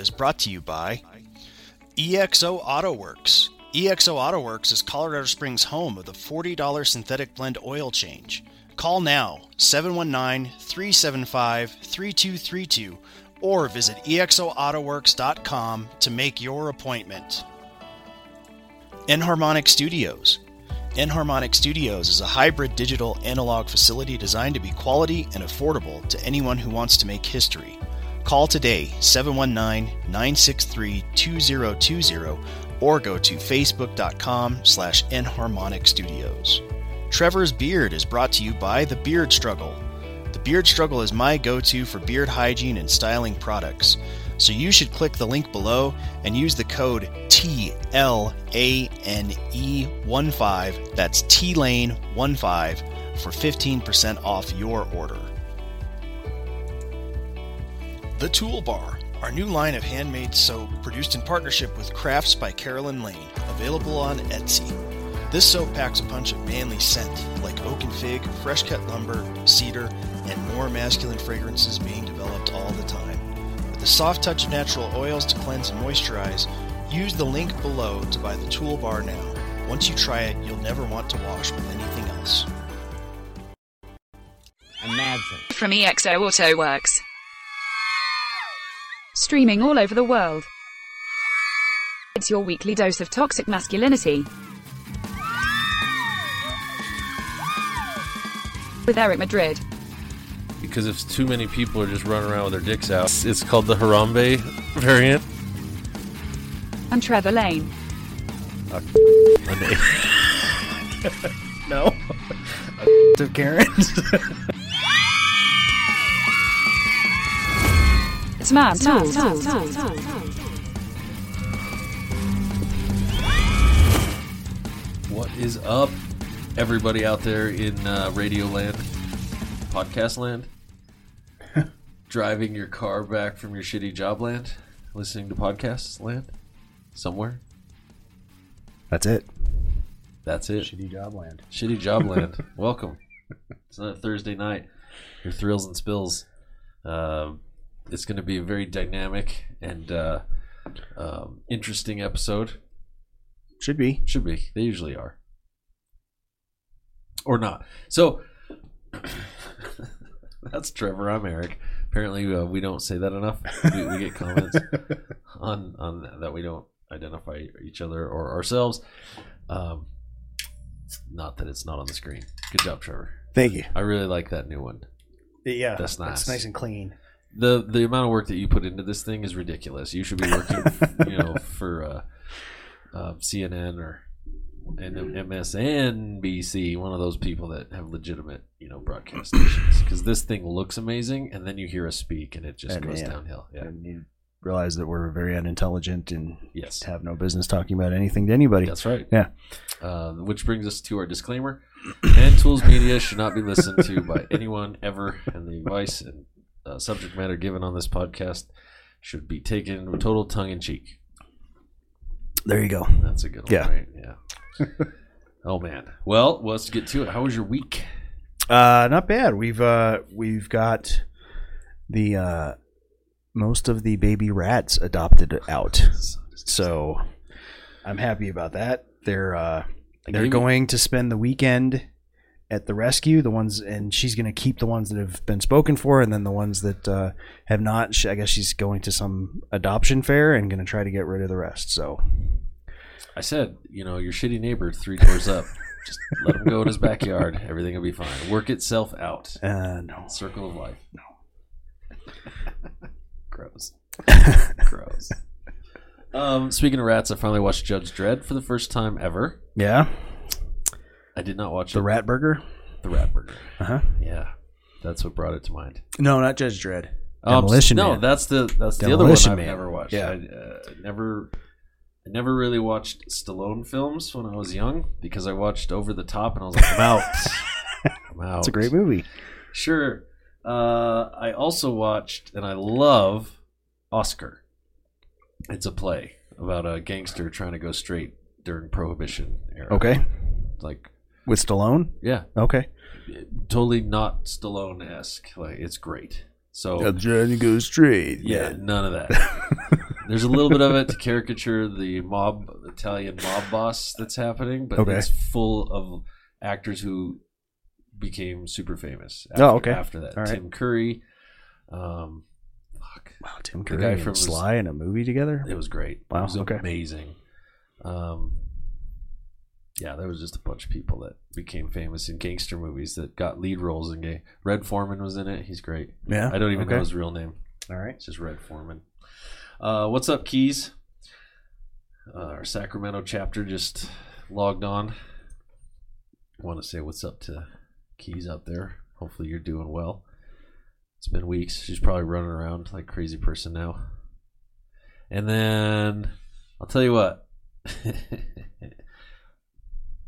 Is brought to you by EXO AutoWorks. EXO AutoWorks is Colorado Springs' home of the $40 synthetic blend oil change. Call now 719 375 3232 or visit exoautoworks.com to make your appointment. Enharmonic Studios. Enharmonic Studios is a hybrid digital analog facility designed to be quality and affordable to anyone who wants to make history. Call today 719 963 2020 or go to facebook.com slash enharmonic studios. Trevor's Beard is brought to you by The Beard Struggle. The Beard Struggle is my go to for beard hygiene and styling products, so you should click the link below and use the code TLANE15, that's TLANE15, for 15% off your order. The Toolbar, our new line of handmade soap produced in partnership with Crafts by Carolyn Lane, available on Etsy. This soap packs a punch of manly scent, like oak and fig, fresh cut lumber, cedar, and more masculine fragrances being developed all the time. With a soft touch of natural oils to cleanse and moisturize, use the link below to buy the toolbar now. Once you try it, you'll never want to wash with anything else. Imagine. From EXO Auto Works. Streaming all over the world. It's your weekly dose of toxic masculinity. With Eric Madrid. Because if too many people are just running around with their dicks out, it's called the Harambe variant. And Trevor Lane. No. of Karen's. It's Man Tools. What is up, everybody out there in uh, Radio Land, Podcast Land? Driving your car back from your shitty job land, listening to podcasts land, somewhere. That's it. That's it. Shitty job land. Shitty job land. Welcome. It's not Thursday night. Your thrills and spills. Um, it's going to be a very dynamic and uh, um, interesting episode. Should be. Should be. They usually are. Or not. So that's Trevor. I'm Eric. Apparently, uh, we don't say that enough. We, we get comments on on that we don't identify each other or ourselves. Um, not that it's not on the screen. Good job, Trevor. Thank you. I really like that new one. Yeah, That's nice. It's nice and clean. The The amount of work that you put into this thing is ridiculous. You should be working, you know, for uh, uh, CNN or and MSNBC, one of those people that have legitimate, you know, broadcast stations. Because this thing looks amazing, and then you hear us speak, and it just And, goes yeah. downhill. Yeah. And you realize that we're very unintelligent and Yes. have no business talking about anything to anybody. That's right. Yeah. Uh, which brings us to our disclaimer: Man Tools Media should not be listened to by anyone ever, and the advice and uh, subject matter given on this podcast should be taken with total tongue in cheek. There you go. That's a good one, Yeah. right? Yeah. oh man. Well, let's get to it. How was your week? Uh, not bad. We've uh, we've got the uh, most of the baby rats adopted out, so I'm happy about that. They're uh, they're going to spend the weekend at the rescue. The ones and she's going to keep the ones that have been spoken for, and then the ones that uh, have not. She, I guess she's going to some adoption fair and going to try to get rid of the rest. So I said, you know, your shitty neighbor three doors up. Just let him go in his backyard. Everything will be fine. Work itself out. uh, no, Circle of life. No. Gross. Gross. Um, speaking of rats, I finally watched Judge Dredd for the first time ever. Yeah, I did not watch the it- rat burger. the Rat Burger. Uh huh. Yeah, that's what brought it to mind. No, not Judge Dredd. Um, Demolition no, Man. that's the that's the other one I've Man. never watched. Yeah. I uh, never, I never really watched Stallone films when I was young because I watched Over the Top and I was like, I'm out. I'm out. It's a great movie. Sure. Uh, I also watched and I love Oscar. It's a play about a gangster trying to go straight during Prohibition era. Okay, Like, with Stallone. yeah, Okay, totally not Stallone esque. Like, it's great. So I'm trying to go straight. yeah, man. none of that. There's a little bit of it to caricature the mob Italian mob boss that's happening, but Okay. it's full of actors who became super famous. After, Oh, okay. After that, All right. Tim Curry. Um, fuck, Wow, Tim The Curry guy and from Sly in a movie together. it was great. Wow, it was okay. amazing. Um, yeah, there was just a bunch of people that became famous in gangster movies that got lead roles in gay. Red Forman was in it. He's great. Yeah, I don't even okay. know his real name. All right. It's just Red Forman. Uh, what's up, Keys? Uh, our Sacramento chapter just logged on. I want to say what's up to Keys out there. Hopefully, you're doing well. It's been weeks. She's probably running around like crazy person now. And then I'll tell you what.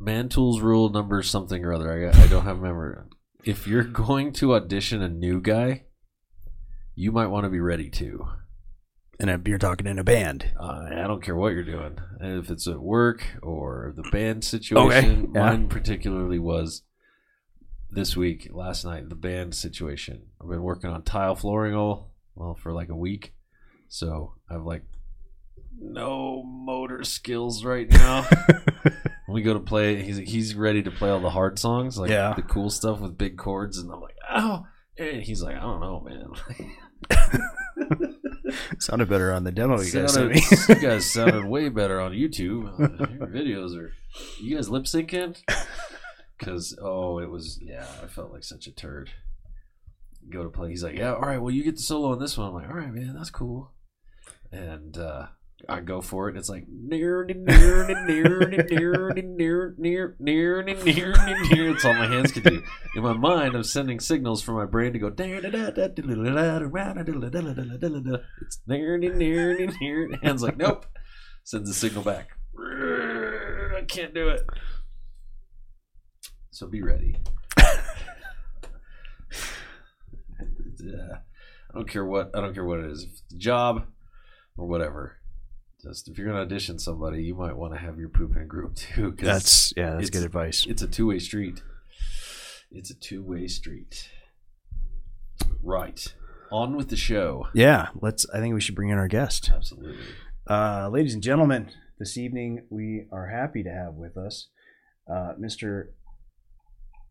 Man Tools rule number something or other. I, I don't have memory. If you're going to audition a new guy, you might want to be ready to. And if you're talking in a band. Uh, I don't care what you're doing. If it's at work or the band situation, yeah. mine particularly was this week, last night, the band situation. I've been working on tile flooring all well for like a week, so I've like no motor skills right now. we go to play, he's he's ready to play all the hard songs, like Yeah. the cool stuff with big chords, and I'm like, oh, and he's like, I don't know, man. Sounded better on the demo you guys sent me. you guys sounded way better on YouTube. Uh, your videos are. You guys lip syncing? Because oh, it was yeah. I felt like such a turd. Go to play. He's like, yeah, all right. Well, you get the solo on this one. I'm like, all right, man, that's cool. And uh, I go for it. It's like near, near, near, near, near, near, near, near, near, near. It's all my hands can do. In my mind, I'm sending signals for my brain to go. It's near, near, near. Hands like, nope. Sends a signal back. I can't do it. So be ready. I don't care what I don't care what it is. Job or whatever. Just if you're gonna audition somebody, you might want to have your poop in a group too. That's yeah, that's good advice. It's a two way street. It's a two way street. Right. On with the show. Yeah, let's. I think we should bring in our guest. Absolutely. Uh, ladies and gentlemen, this evening we are happy to have with us uh, Mr.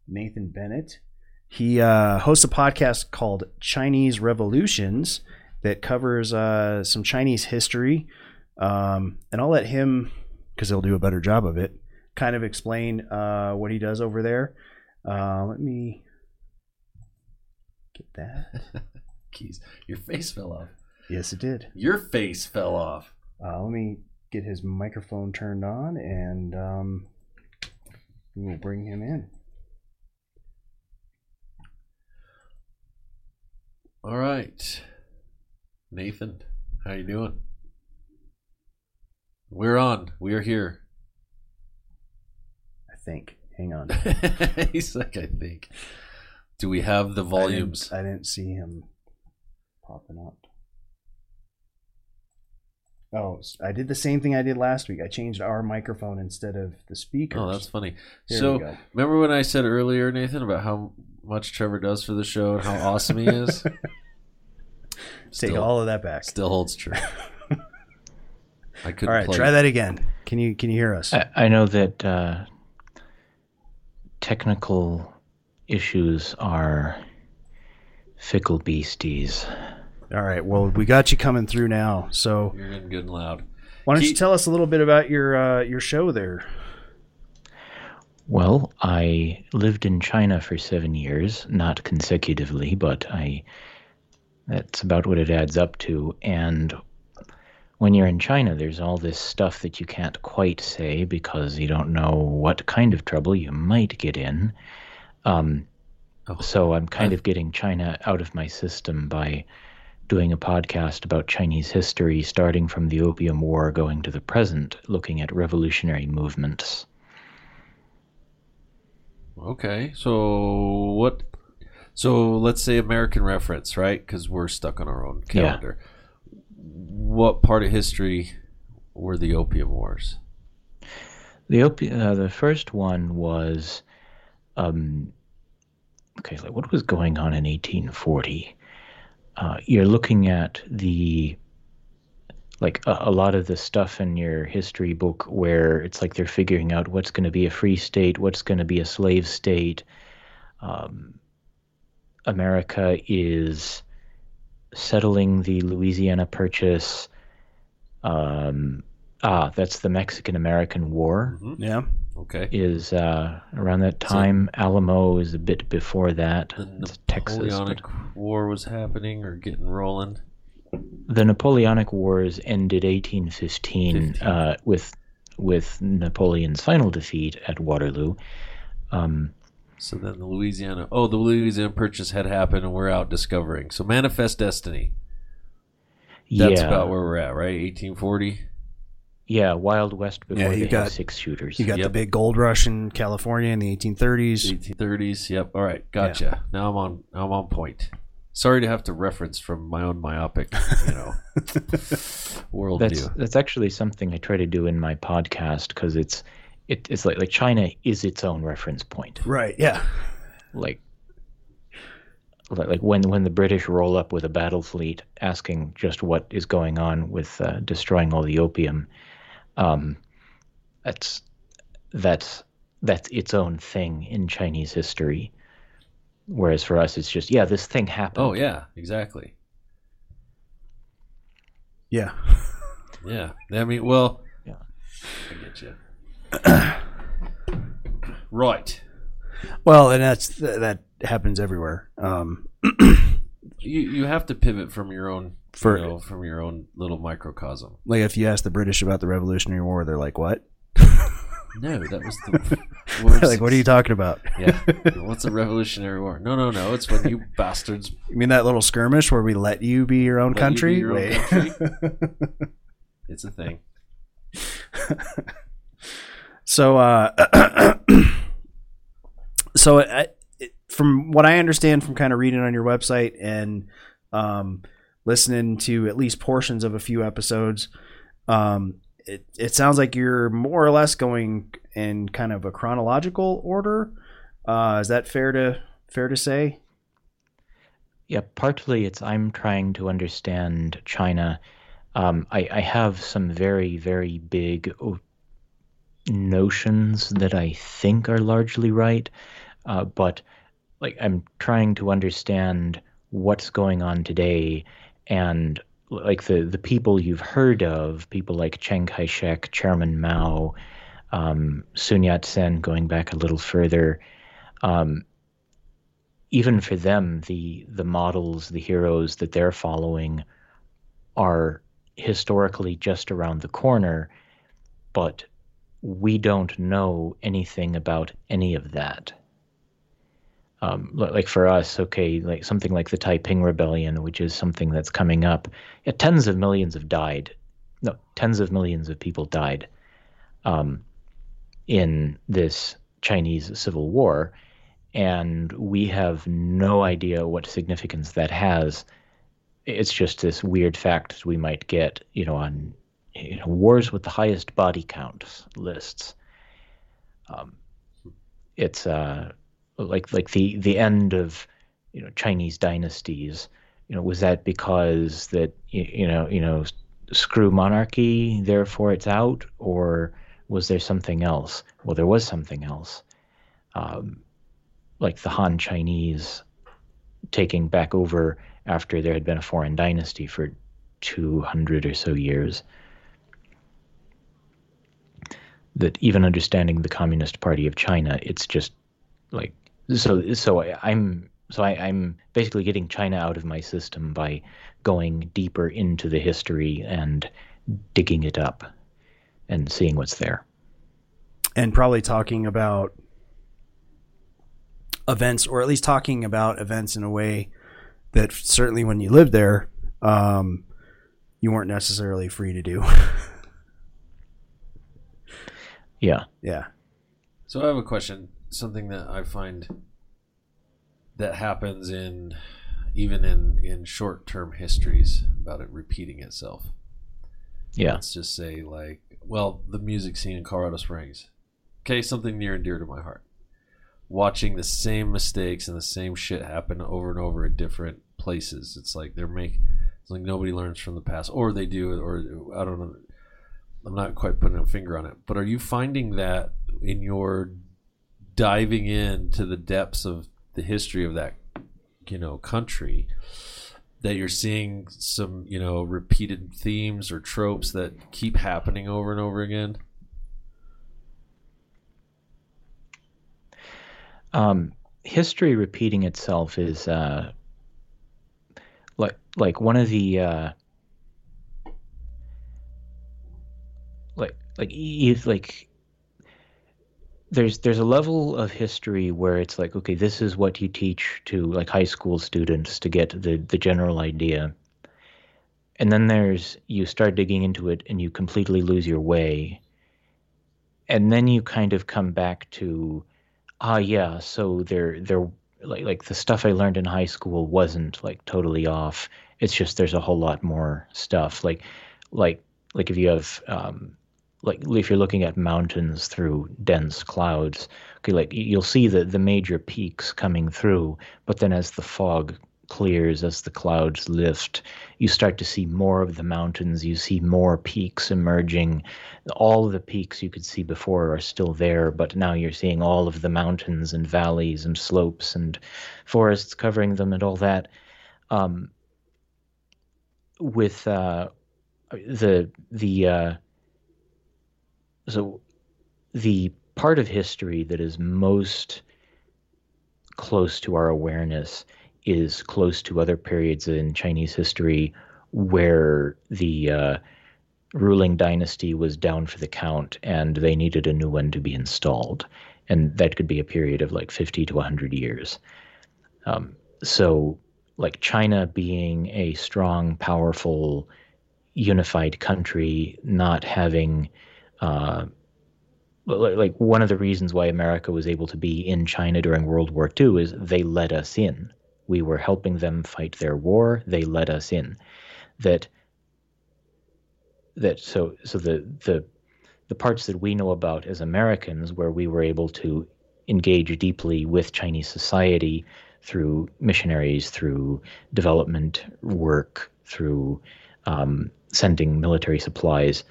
Nathan Bennett. He uh, hosts a podcast called Chinese Revolutions that covers uh, some Chinese history. Um, and I'll let him, because he'll do a better job of it, kind of explain uh, what he does over there. Uh, let me get that. Keys. Your face fell off. Yes, it did. Your face fell off. Uh, let me get his microphone turned on and um, we will bring him in. All right. Nathan, how you doing? We're on. We are here. I think. Hang on. He's like, I think. Do we have the volumes? I didn't, I didn't see him popping up. Oh, I did the same thing I did last week. I changed our microphone instead of the speakers. Oh, that's funny. Here so, remember when I said earlier, Nathan, about how much Trevor does for the show and how awesome he is? Take Still- all of that back. Still holds true. I couldn't All right, plug try it. that again. Can you can you hear us? I, I know that uh, technical issues are fickle beasties. All right. Well, we got you coming through now. So You're getting good and loud. why don't you tell us a little bit about your uh, your show there? Well, I lived in China for seven years, not consecutively, but I that's about what it adds up to. And when you're in China, there's all this stuff that you can't quite say because you don't know what kind of trouble you might get in. Um, Oh. so I'm kind of getting China out of my system by doing a podcast about Chinese history, starting from the Opium War, going to the present, looking at revolutionary movements. Okay, so what? So let's say American reference, right? Because we're stuck on our own calendar. Yeah. What part of history were the Opium Wars? The opi- uh, the first one was, um, okay, like what was going on in 1840? uh, you're looking at the like a, a, lot of the stuff in your history book where it's like they're figuring out what's going to be a free state, what's going to be a slave state. Um, America is settling the Louisiana Purchase. Um, ah, that's the Mexican American War. Mm-hmm. Yeah. Okay. Is uh, around that time. So, Alamo is a bit before that. The Napoleonic Texas, War was happening or getting rolling. The Napoleonic Wars ended 1815 uh, with with Napoleon's final defeat at Waterloo. Um, so then the Louisiana, oh, the Louisiana Purchase had happened, and we're out discovering. So Manifest Destiny. That's yeah. about where we're at, right? 1840. Yeah, Wild West before yeah, you they got, six shooters. You got yep. the big gold rush in California in the 1830s. 1830s. Yep. All right, gotcha. Yeah. Now I'm on. I'm on point. Sorry to have to reference from my own myopic, you know, worldview. That's that's actually something I try to do in my podcast because it's it, it's like like China is its own reference point. Right. Yeah. Like like when when the British roll up with a battle fleet asking just what is going on with uh, destroying all the opium, um, that's that's that's its own thing in Chinese history. Whereas for us, it's just yeah, this thing happened. Oh yeah, exactly. Yeah. yeah. I mean, well, yeah. I get you. right. Well, and that's that happens everywhere. Um, you you have to pivot from your own for you know, from your own little microcosm. Like if you ask the British about the Revolutionary War, they're like, "What?" No, that was the worst. like, what are you talking about? yeah, what's a Revolutionary War? No, no, no. It's when you bastards. You mean that little skirmish where we let you be your own country? You your own country? it's a thing. So, uh, so I, from what I understand from kind of reading on your website and um, listening to at least portions of a few episodes, um, it, it sounds like you're more or less going in kind of a chronological order. Uh, is that fair to fair to say? Yeah, partly it's I'm trying to understand China. Um, I, I, have some very very big notions that I think are largely right, uh, but like I'm trying to understand what's going on today and like the the people you've heard of, people like Chiang Kai-shek, Chairman Mao, um, Sun Yat-sen, going back a little further. Um, even for them, the the models, the heroes that they're following, are historically just around the corner, but we don't know anything about any of that. Um, like for us, okay, like something like the Taiping Rebellion, which is something that's coming up. Yeah, tens of millions have died. No, tens of millions of people died um, in this Chinese civil war, and we have no idea what significance that has. It's just this weird fact we might get, you know, on you know, wars with the highest body count lists. Um, it's uh, like like the the end of you know Chinese dynasties. You know, was that because that you know you know screw monarchy, therefore it's out, or was there something else? Well, there was something else, um, like the Han Chinese taking back over after there had been a foreign dynasty for 200 or so years that even understanding the Communist Party of China, it's just like so. So I, I'm so I, I'm basically getting China out of my system by going deeper into the history and digging it up and seeing what's there. And probably talking about events, or at least talking about events in a way that certainly when you lived there, um, you weren't necessarily free to do. Yeah. Yeah. So I have a question. Something that I find that happens in even in in short term histories about it repeating itself. Yeah. Let's just say like well, the music scene in Colorado Springs. Okay, something near and dear to my heart. Watching the same mistakes and the same shit happen over and over at different places. It's like they're make it's like nobody learns from the past, or they do, or I don't know. I'm not quite putting a finger on it, but are you finding that in your diving into the depths of the history of that, you know, country, that you're seeing some, you know, repeated themes or tropes that keep happening over and over again? Um, history repeating itself is uh, like like one of the uh, like if like there's there's a level of history where it's like okay this is what you teach to like high school students to get the the general idea and then there's you start digging into it and you completely lose your way and then you kind of come back to ah yeah so there there like like the stuff I learned in high school wasn't like totally off. It's just there's a whole lot more stuff. Like like like if you have um, like if you're looking at mountains through dense clouds, okay, like you'll see the the major peaks coming through, but then as the fog clears, as the clouds lift, you start to see more of the mountains. You see more peaks emerging. All the peaks you could see before are still there, but now you're seeing all of the mountains and valleys and slopes and forests covering them and all that. Um, with uh, the the uh, so the part of history that is most close to our awareness is close to other periods in Chinese history where the uh, ruling dynasty was down for the count and they needed a new one to be installed. And that could be a period of like 50 to 100 years. Um, so, like China being a strong, powerful, unified country, not having. Uh, like one of the reasons why America was able to be in China during World War II is they let us in. We were helping them fight their war. They let us in. That that so so the the the parts that we know about as Americans, where we were able to engage deeply with Chinese society through missionaries, through development work, through um, sending military supplies,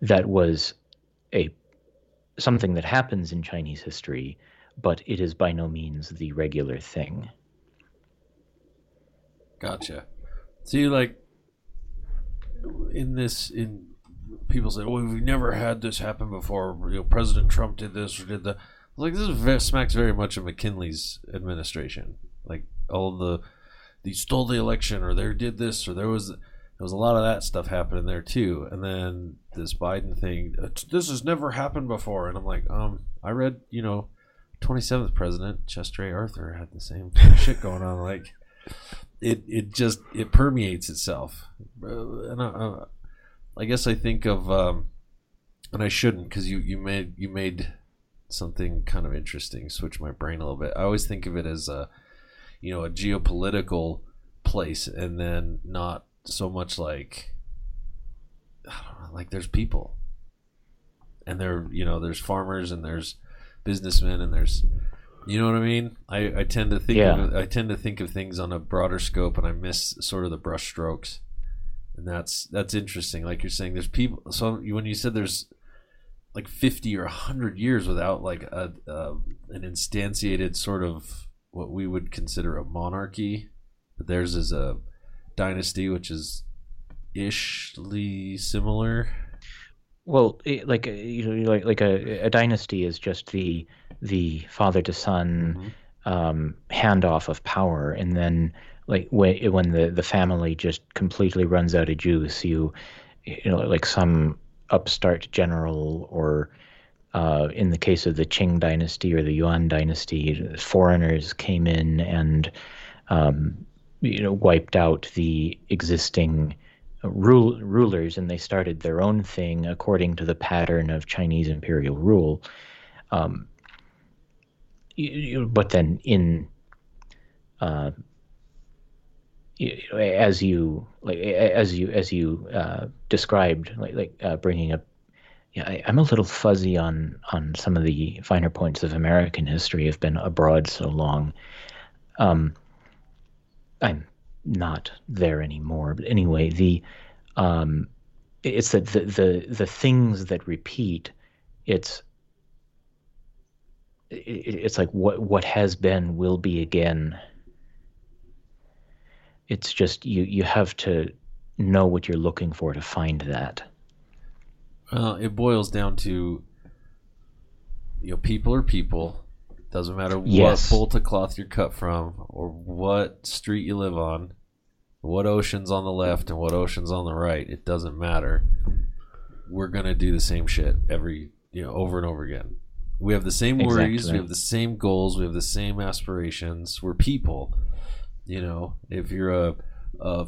that was a something that happens in Chinese history, but it is by no means the regular thing. Gotcha. See, like in this, in people say, "Well, we've never had this happen before." You know, President Trump did this or did that. Like this very, smacks very much of McKinley's administration. Like all the, they stole the election, or they did this, or there was there was a lot of that stuff happening there too. And then this Biden thing, uh, this has never happened before. And I'm like, um, I read, you know, 27th president Chester A. Arthur had the same shit going on. Like, it it just it permeates itself. Uh, and I, uh, I, guess I think of, um, and I shouldn't because you you made you made something kind of interesting. Switch my brain a little bit. I always think of it as a, you know, a geopolitical place, and then not so much like, I don't know, like there's people, and there you know there's farmers and there's businessmen and there's you know what I mean? I, I tend to think yeah. of I tend to think of things on a broader scope, and I miss sort of the brush strokes, and that's that's interesting. Like you're saying, there's people. So when you said there's like 50 or 100 years without like a, an instantiated sort of what we would consider a monarchy, but theirs is a dynasty, which is ishly similar. Well, like you know, like like a, a dynasty is just the the father to son mm-hmm. um, handoff of power, and then like when when the the family just completely runs out of juice, you you know like some upstart general or uh, in the case of the Qing dynasty or the Yuan dynasty, foreigners came in and um, you know wiped out the existing rule, rulers, and they started their own thing according to the pattern of Chinese imperial rule. Um, you, but then in uh, as you like as you as you uh, described like like uh, bringing up yeah I, am a little fuzzy on on some of the finer points of American history. I've been abroad so long. Um, I'm not there anymore. But anyway, the um, it's that the, the the things that repeat. It's it, it's like what what has been will be again. It's just you you have to know what you're looking for to find that. Well, it boils down to you know, people are people. Doesn't matter what Yes. bolt of cloth you're cut from, or what street you live on, what ocean's on the left and what ocean's on the right. It doesn't matter. We're gonna do the same shit every you know over and over again. We have the same worries. Exactly. We have the same goals. We have the same aspirations. We're people. You know, if you're a, a,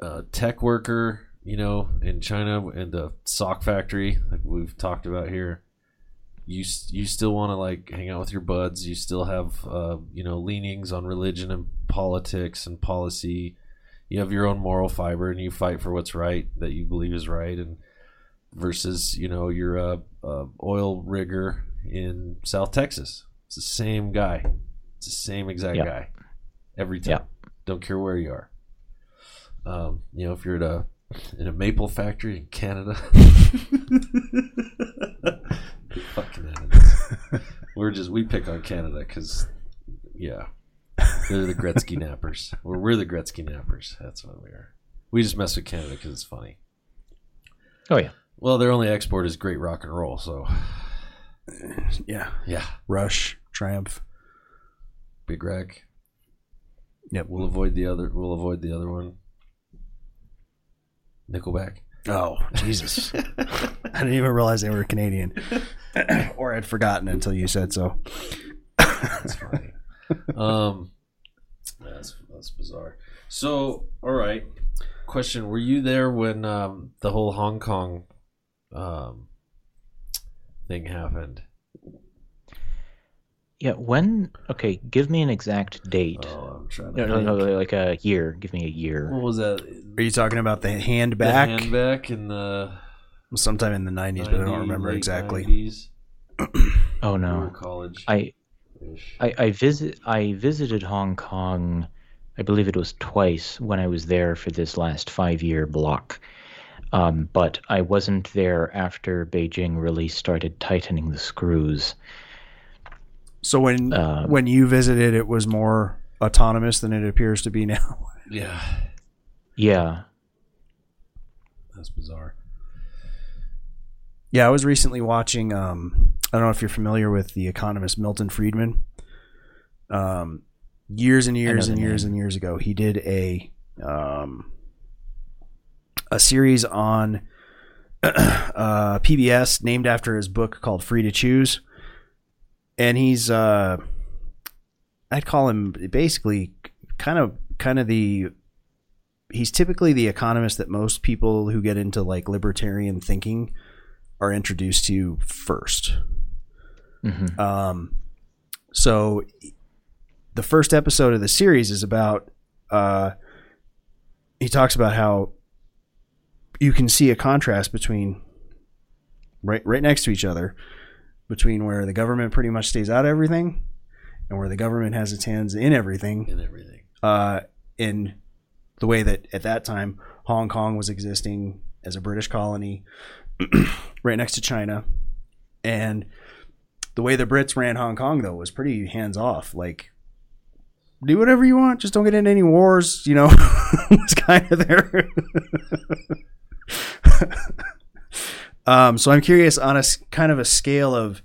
a tech worker, you know, in China in the sock factory, like we've talked about here, you you still want to like hang out with your buds. You still have uh, you know leanings on religion and politics and policy. You have your own moral fiber, and you fight for what's right that you believe is right, and versus you know you're a, a oil rigger in South Texas. It's the same guy. It's the same exact Yeah. guy every time. Don't care where you are. Um, you know, if you're at a in a maple factory in Canada, fuck Canadians. We're just we pick on Canada because yeah, they're the Gretzky nappers. Or we're the Gretzky nappers. That's what we are. We just mess with Canada because it's funny. Oh yeah. Well, their only export is great rock and roll. So Yeah. yeah, Rush, Triumph. Big Wreck. Yep. We'll avoid the other. We'll avoid the other one. Nickelback. Oh, Jesus. I didn't even realize they were Canadian. or I'd forgotten until you said so. That's funny. um, that's that's bizarre. So, all right. Question: Were you there when um, the whole Hong Kong um, thing happened? Yeah. When? Okay. Give me an exact date. Oh, I'm trying no, to. no, no. think. Like a year. Give me a year. What was that? Are you talking about the hand The back? hand back in the Sometime in the 90s, but I don't 90s, remember late exactly. 90s? Oh We were no. college. I I, I visit I visited Hong Kong I believe it was twice when I was there for this last five year block. Um, but I wasn't there after Beijing really started tightening the screws. So when Uh, when you visited, it was more autonomous than it appears to be now. yeah, Yeah. that's bizarre. Yeah, I was recently watching. Um, I don't know if you're familiar with the economist Milton Friedman. Um, years and years and years name. and years ago, he did a um, a series on uh, PBS named after his book called Free to Choose, and he's uh, I'd call him basically kind of kind of the he's typically the economist that most people who get into like libertarian thinking are introduced to first. hmm Um, so the first episode of the series is about uh, he talks about how you can see a contrast between right right next to each other between where the government pretty much stays out of everything and where the government has its hands in everything And everything. uh, in the way that at that time Hong Kong was existing as a British colony right next to China. And the way the Brits ran Hong Kong, though, was pretty hands off. Like, do whatever you want, just don't get into any wars, you know, was kind of there. um, so I'm curious on a kind of a scale of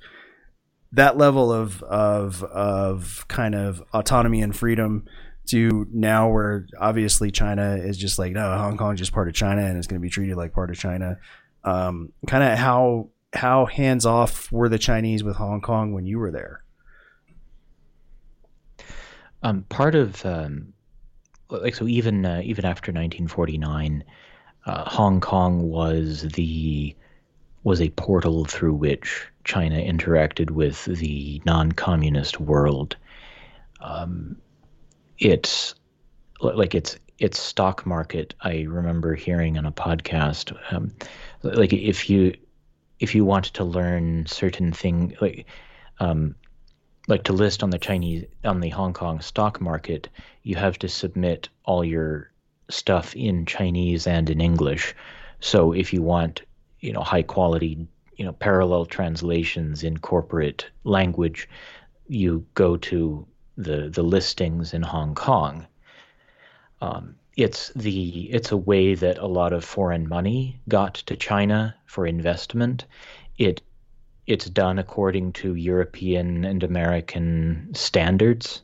that level of of of kind of autonomy and freedom to now where obviously China is just like no Hong Kong's just part of China and it's going to be treated like part of China. Um, kind of how how hands off were the Chinese with Hong Kong when you were there? Um, part of um, like so even uh, even after 1949, uh, Hong Kong was the was a portal through which China interacted with the non-communist world. Um, it's like its its stock market. I remember hearing on a podcast, um, like if you if you want to learn certain thing, like um, like to list on the Chinese on the Hong Kong stock market, you have to submit all your stuff in Chinese and in English. So if you want, you know, high quality, you know, parallel translations in corporate language, you go to the the listings in Hong Kong. Um, it's the it's a way that a lot of foreign money got to China for investment. It it's done according to European and American standards,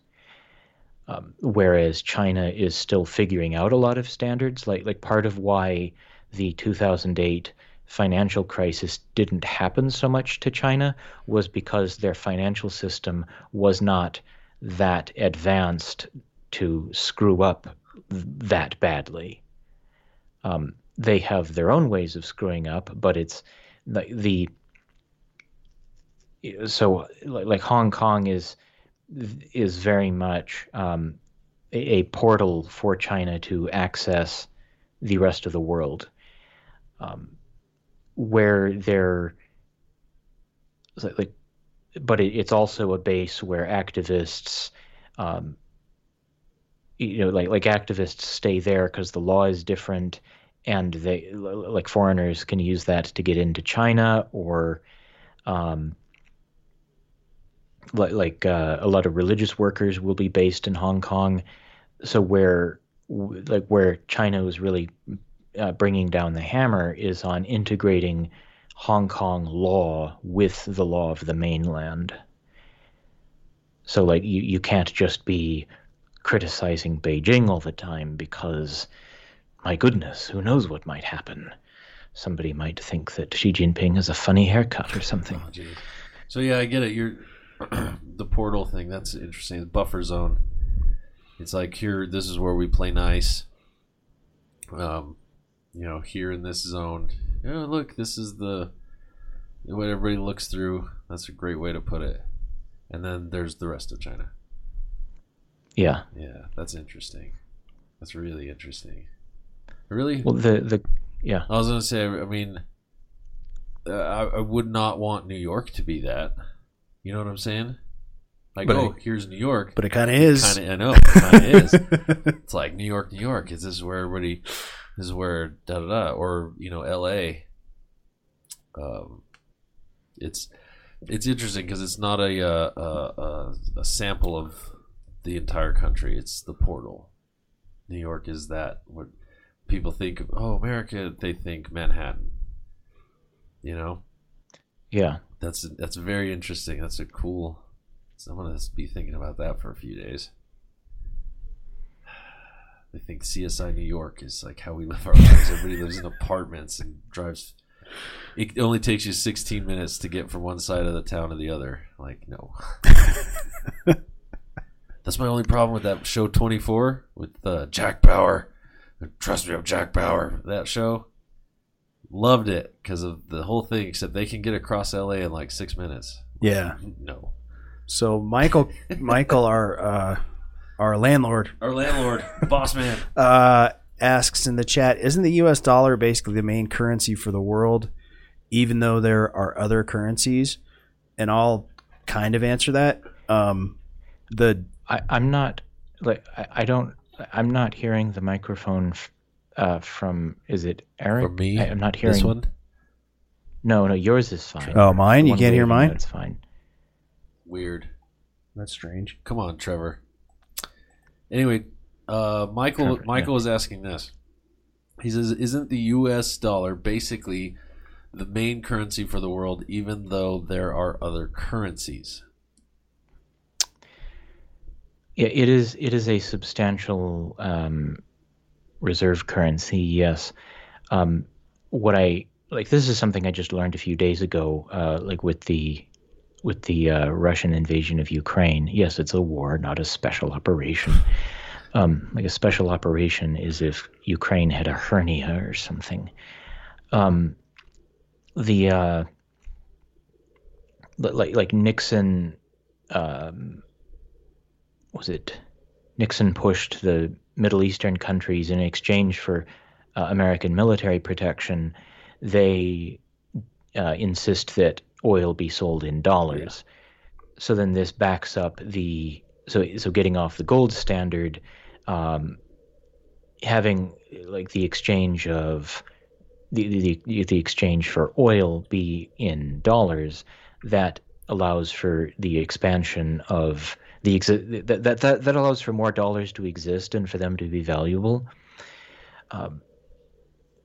um, whereas China is still figuring out a lot of standards. Like like part of why the 2008 financial crisis didn't happen so much to China was because their financial system was not that advanced to screw up that badly. Um, they have their own ways of screwing up, but it's the, the so like Hong Kong is is very much um, a, portal for China to access the rest of the world, um, where they're like, but it, it's also a base where activists um, you know like like activists stay there because the law is different and they like foreigners can use that to get into China or um, like, like uh, a lot of religious workers will be based in Hong Kong. So where like where China was really uh, bringing down the hammer is on integrating Hong Kong law with the law of the mainland so like you, you can't just be criticizing Beijing all the time because, my goodness, who knows what might happen? Somebody might think that Xi Jinping has a funny haircut or something. Oh, so yeah, I get it. You're the portal thing. That's interesting. The buffer zone. It's like here. This is where we play nice. Um, you know, here in this zone. Oh, look, this is the what everybody looks through. That's a great way to put it. And then there's the rest of China. Yeah. Yeah, that's interesting. That's really interesting. Really? Well, the the yeah. I was gonna say. I mean, uh, I, I would not want New York to be that. You know what I'm saying? Like, but oh, it, here's New York. But it kind of is. Kind of, I know. It kind of is. It's like New York, New York. Is this where everybody? This is where da da da. Or you know, L.A. Um, it's it's interesting because it's not a, uh, a, a a sample of the entire country. It's the portal. New York is that what people think of. Oh, America, they think Manhattan. You know. Yeah. That's that's very interesting. That's a cool. So I'm gonna be thinking about that for a few days. They think CSI New York is like how we live our lives. Everybody lives in apartments and drives. It only takes you 16 minutes to get from one side of the town to the other. Like no. That's my only problem with that show 24 with uh, Jack Bauer. Trust me, I'm Jack Bauer. That show. Loved it because of the whole thing, except they can get across LA in like six minutes. Yeah. No. So Michael, Michael, our uh, our landlord, our landlord, boss man, uh, asks in the chat: Isn't the U.S. dollar basically the main currency for the world, even though there are other currencies? And I'll kind of answer that. Um, the I, I'm not like I, I don't I'm not hearing the microphone f- uh, from is it Eric? For me, I, am not hearing this one. No, no, yours is fine. Oh, mine? You can't hear mine? That's fine. Weird. That's strange. Come on, Trevor. Anyway, uh, Michael Trevor, Michael yeah. is asking this. He says, "Isn't the U.S. dollar basically the main currency for the world, even though there are other currencies?" Yeah, it is it is a substantial um, reserve currency. Yes. Um, what I like this is something I just learned a few days ago. Uh, like with the with the uh, Russian invasion of Ukraine. Yes, it's a war, not a special operation. Um, like a special operation is if Ukraine had a hernia or something. Um, the uh, like like Nixon um, was it Nixon pushed the Middle Eastern countries in exchange for uh, American military protection, they uh, insist that oil be sold in dollars. Yeah. so then this backs up the so so getting off the gold standard, um, having like the exchange of the, the the exchange for oil be in dollars that allows for the expansion of the exi- that, that that that allows for more dollars to exist and for them to be valuable. Um,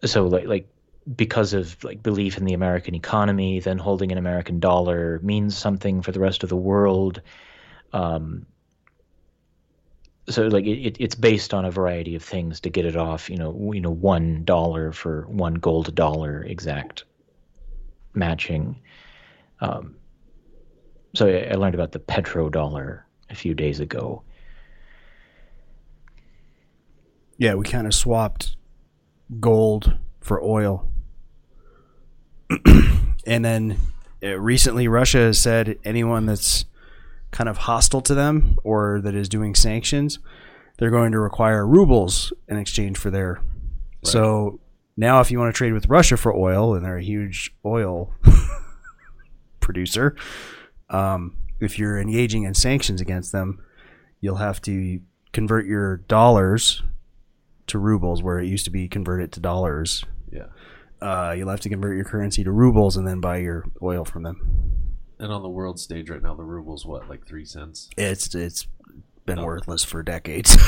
so like like because of like belief in the American economy, then holding an American dollar means something for the rest of the world. Um, so like it, it's based on a variety of things to get it off. You know, you know, one dollar for one gold dollar exact matching. Um, so I, I learned about the petrodollar a few days ago. Yeah, we kind of swapped gold for oil. and then uh, recently, Russia has said anyone that's kind of hostile to them or that is doing sanctions, they're going to require rubles in exchange for their. Right. So now, if you want to trade with Russia for oil, and they're a huge oil producer, um, if you're engaging in sanctions against them, you'll have to convert your dollars to rubles, where it used to be converted to dollars. Uh, you'll have to convert your currency to rubles and then buy your oil from them. And on the world stage right now, the ruble's what, like three cents? It's it's been no. worthless for decades.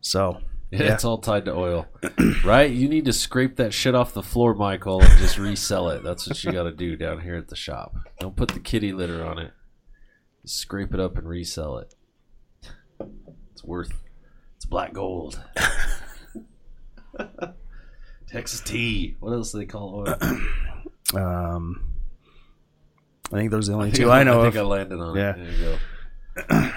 so yeah, yeah, it's all tied to oil, right? You need to scrape that shit off the floor, Michael, and just resell it. That's what you got to do down here at the shop. Don't put the kitty litter on it. Just scrape it up and resell it. It's worth. It's black gold. Texas tea. What else do they call oil? um, I think those are the only I two I, I know I think of. I landed on yeah. it. There you go.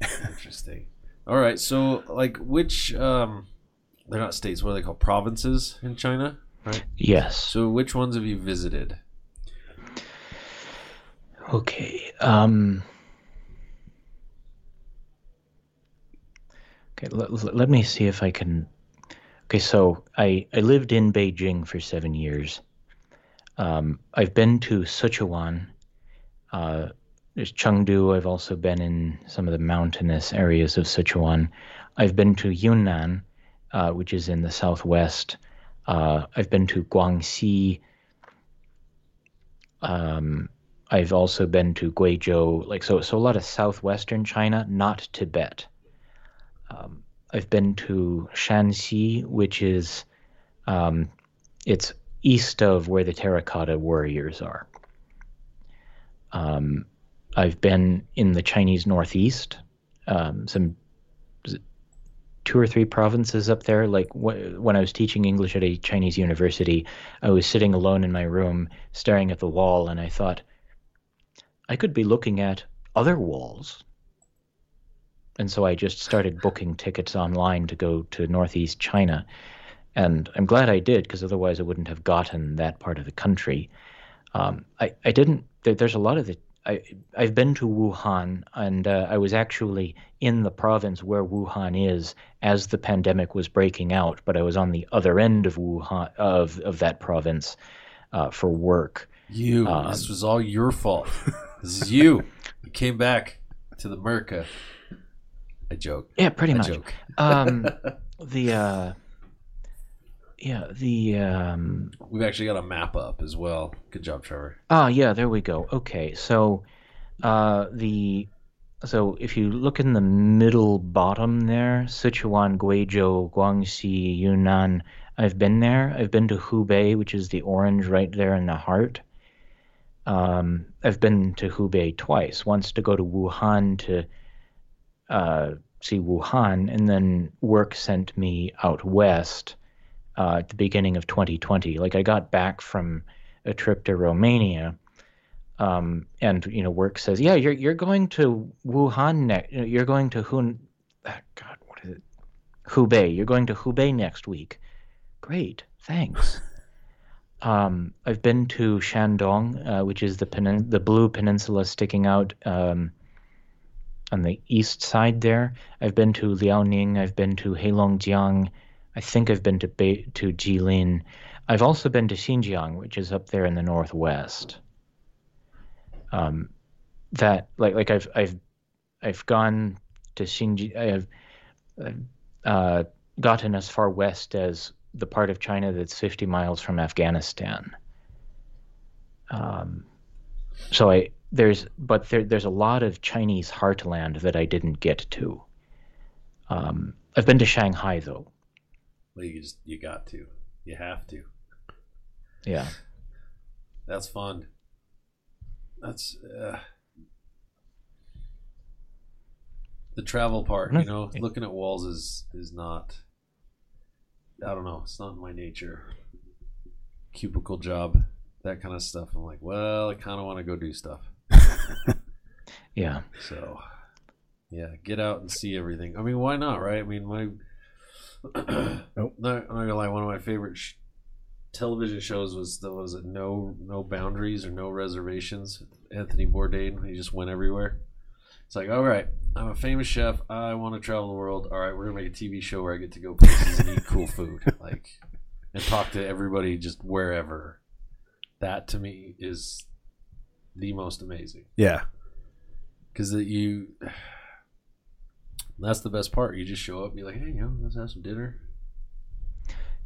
Interesting. All right, so like which um they're not states, what are they called? Provinces in China, right? Yes. So which ones have you visited? Okay. Um Okay, let, let me see if I can Okay, so I, I lived in Beijing for seven years. Um, I've been to Sichuan. Uh, there's Chengdu. I've also been in some of the mountainous areas of Sichuan. I've been to Yunnan, uh, which is in the southwest. Uh, I've been to Guangxi. Um, I've also been to Guizhou, like so. So a lot of southwestern China, not Tibet. Um, I've been to Shanxi, which is um, it's east of where the terracotta warriors are. Um, I've been in the Chinese Northeast, um, some two or three provinces up there. Like wh- when I was teaching English at a Chinese university, I was sitting alone in my room, staring at the wall, and I thought, I could be looking at other walls and so I just started booking tickets online to go to Northeast China. And I'm glad I did because otherwise I wouldn't have gotten that part of the country. Um, I, I didn't, there, there's a lot of the, I, I've been to Wuhan and uh, I was actually in the province where Wuhan is as the pandemic was breaking out, but I was on the other end of Wuhan, of, of that province uh, for work. You, um, this was all your fault. this is you. You came back to the Merca I joke. Yeah, pretty I much. Joke. Um, the uh, yeah, the um, we've actually got a map up as well. Good job, Trevor. Ah, yeah, there we go. Okay, so uh, the so if you look in the middle bottom there, Sichuan, Guizhou, Guangxi, Yunnan. I've been there. I've been to Hubei, which is the orange right there in the heart. Um, I've been to Hubei twice. Once to go to Wuhan to uh, see Wuhan, and then work sent me out west uh, at the beginning of 2020. Like I got back from a trip to Romania, um, and you know, work says, "Yeah, you're you're going to Wuhan next. You're going to Hun. Oh, God, what is it? Hubei. You're going to Hubei next week. Great, thanks." Um, I've been to Shandong, uh, which is the penin- the blue peninsula sticking out um, on the east side there. I've been to Liaoning. I've been to Heilongjiang. I think I've been to Be- to Jilin. I've also been to Xinjiang, which is up there in the northwest. Um, that like like I've I've I've gone to Xinjiang. I've, uh, gotten as far west as the part of China that's 50 miles from Afghanistan. Um, so I there's but there, there's a lot of Chinese heartland that I didn't get to. Um, I've been to Shanghai though. Well, you just you got to, you have to. Yeah. That's fun. That's uh, the travel part. You know, looking at walls is is not. I don't know. It's not my nature. Cubicle job, that kind of stuff. I'm like, well, I kind of want to go do stuff. Yeah. So, yeah, get out and see everything. I mean, why not, right? I mean, my Nope. not, I'm not gonna lie. One of my favorite sh- television shows was the was it no no boundaries or no reservations. Anthony Bourdain. He just went everywhere. It's like, all right, I'm a famous chef. I want to travel the world. All right, we're gonna make a TV show where I get to go places and eat cool food, like, and talk to everybody just wherever. That to me is the most amazing Yeah. because that you that's the best part you just show up and be like hey you know let's have some dinner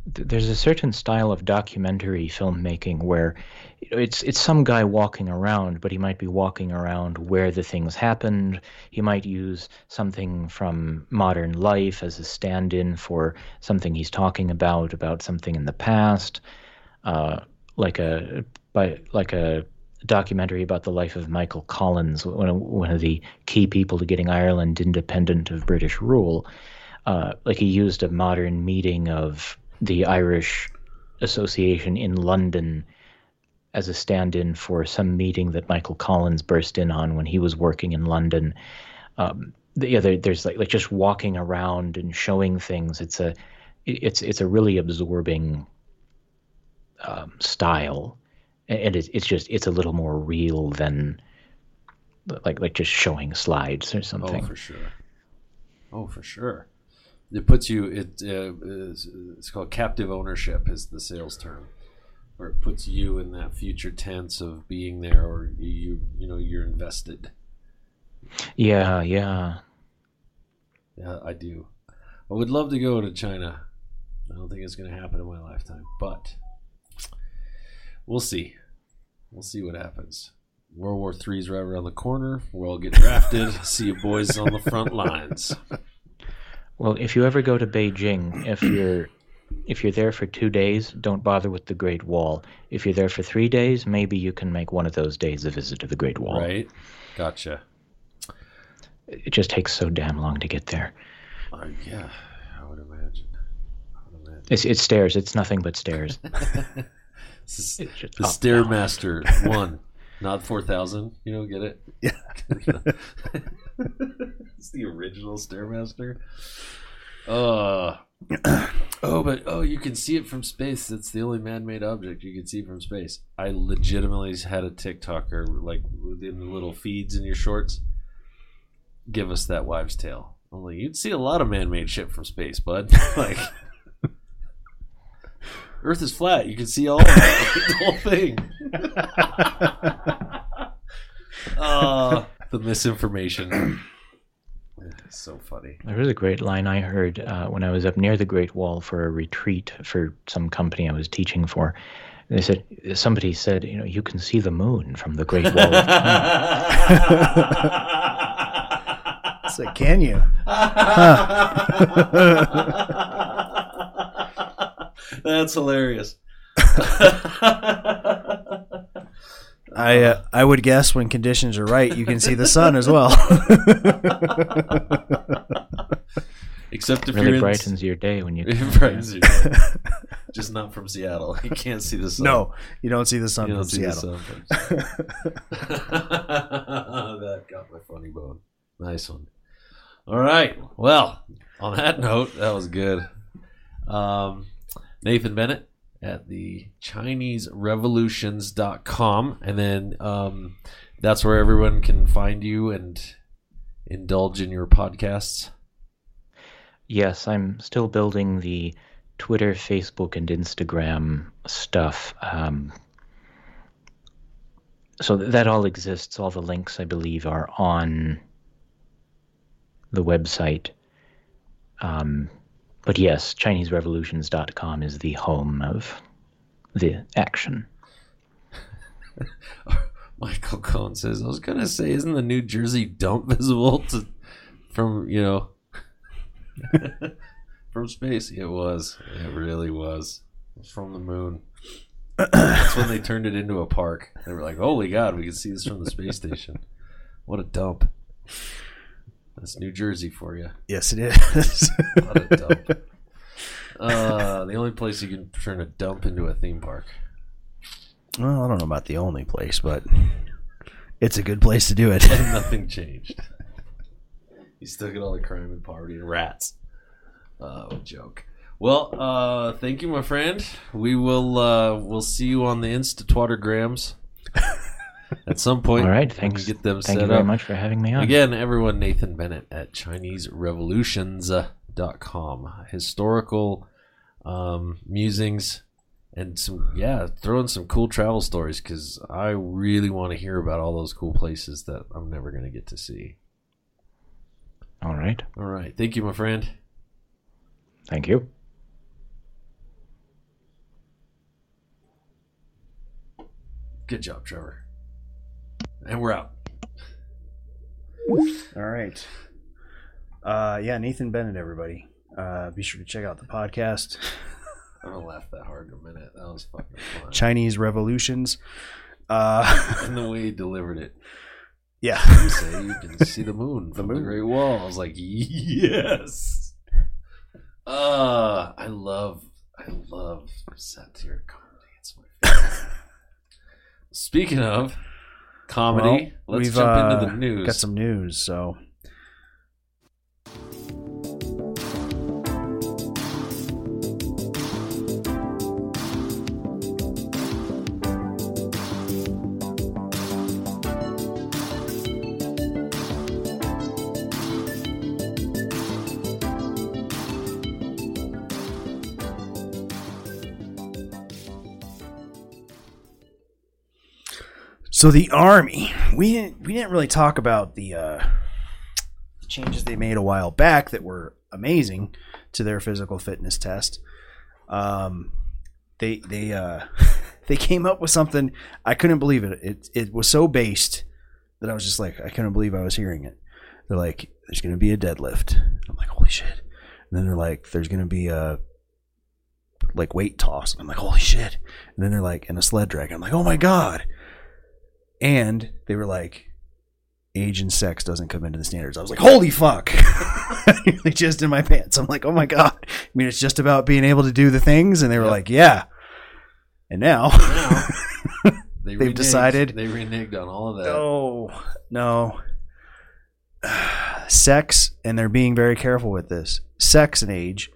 There's a certain style of documentary filmmaking where it's it's some guy walking around, but he might be walking around where the things happened. He might use something from modern life as a stand-in for something he's talking about, about something in the past, uh, like a by like a documentary about the life of Michael Collins, one of, one of the key people to getting Ireland independent of British rule. Uh, like he used a modern meeting of the Irish Association in London as a stand-in for some meeting that Michael Collins burst in on when he was working in London. Um, yeah, there, there's like like just walking around and showing things. It's a it's it's a really absorbing um, style, and it's it's just it's a little more real than like like just showing slides or something. oh for sure. Oh for sure. It puts you it uh, is, it's called captive ownership is the sales term where it puts you in that future tense of being there or you you know you're invested. Yeah, yeah. yeah i do. I would love to go to china. I don't think it's going to happen in my lifetime but we'll see we'll see what happens world war Three is right around the corner we'll all get drafted see you boys on the front lines Well, if you ever go to Beijing, if you're if you're there for two days, don't bother with the Great Wall. If you're there for three days, maybe you can make one of those days a visit to the Great Wall. right gotcha It just takes so damn long to get there. uh, yeah i would imagine I would imagine. It's it's stairs. It's nothing but stairs. This is the Stairmaster one, not four thousand. You don't get it. Yeah. it's the original Stairmaster. Uh oh, but oh, you can see it from space. That's the only man-made object you can see from space. I legitimately had a TikToker like within the little feeds in your shorts give us that wives' tale. I'm like, you'd see a lot of man-made shit from space, bud. like. Earth is flat. You can see all the whole thing. uh, the misinformation. It's so funny. There was a great line I heard uh, when I was up near the Great Wall for a retreat for some company I was teaching for. They said somebody said, you know, you can see the moon from the Great Wall of China. It's like, can you? That's hilarious. I uh, I would guess when conditions are right, you can see the sun as well. Except if really you're in, brightens your day when you. it brightens your day. Just not from Seattle. You can't see the sun. no, you don't see the sun You from don't see Seattle. the sun. that got my funny bone. Nice one. All right. Well, on that note, that was good. Um, Nathan Bennett at the ChineseRevolutions.com. And then um, that's where everyone can find you and indulge in your podcasts. Yes, I'm still building the Twitter, Facebook, and Instagram stuff. Um, so that all exists. All the links, I believe, are on the website. Um, but yes, ChineseRevolutions.com is the home of the action. Michael Cohn says, I was going to say, isn't the New Jersey dump visible to, from, you know, from space? It was. It really was. Was from the moon. That's when they turned it into a park. They were like, holy God, we can see this from the space station. What a dump. That's New Jersey for you. Yes, it is. What a dump. Uh, the only place you can turn a dump into a theme park. well, I don't know about the only place, but it's a good place to do it. And nothing changed. You still get all the crime and poverty and rats. Uh, what a joke. Well, uh, thank you, my friend. We will uh, we'll see you on the Insta Twattergrams at some point. All right, thanks. Get them Thank set you very up. much for having me on. Again, everyone, Nathan Bennett at ChineseRevolutions.com. Historical um, musings and some, yeah, throw in some cool travel stories because I really want to hear about all those cool places that I'm never going to get to see. All right. All right. Thank you, my friend. Thank you. Good job, Trevor. And we're out. All right. Uh, yeah, Nathan Bennett, everybody. Uh, be sure to check out the podcast, I don't laugh that hard in a minute. That was fucking fun. Chinese Revolutions. Uh, and the way he delivered it. yeah. You say you can see the moon from the, moon. Great Wall. I was like, yes. Uh, I love, I love satiric comedy. It's my favorite. Speaking of comedy, Well, let's jump uh, into the news. Got some news, so. So the army, we didn't we didn't really talk about the uh, changes they made a while back that were amazing to their physical fitness test. Um, they they uh, they came up with something I couldn't believe it. It it was so based that I was just like I couldn't believe I was hearing it. They're like, "There's going to be a deadlift." I'm like, "Holy shit!" And then they're like, "There's going to be a like weight toss." I'm like, "Holy shit!" And then they're like, "And a sled drag." I'm like, "Oh my god!" And they were like, age and sex doesn't come into the standards. I was like, holy fuck. they just in my pants. I'm like, oh my God. I mean, it's just about being able to do the things. And they were Yep. like, yeah. And now, Now, they They've reneged. decided- they reneged on all of that. no, no. Sex, and they're being very careful with this sex and age,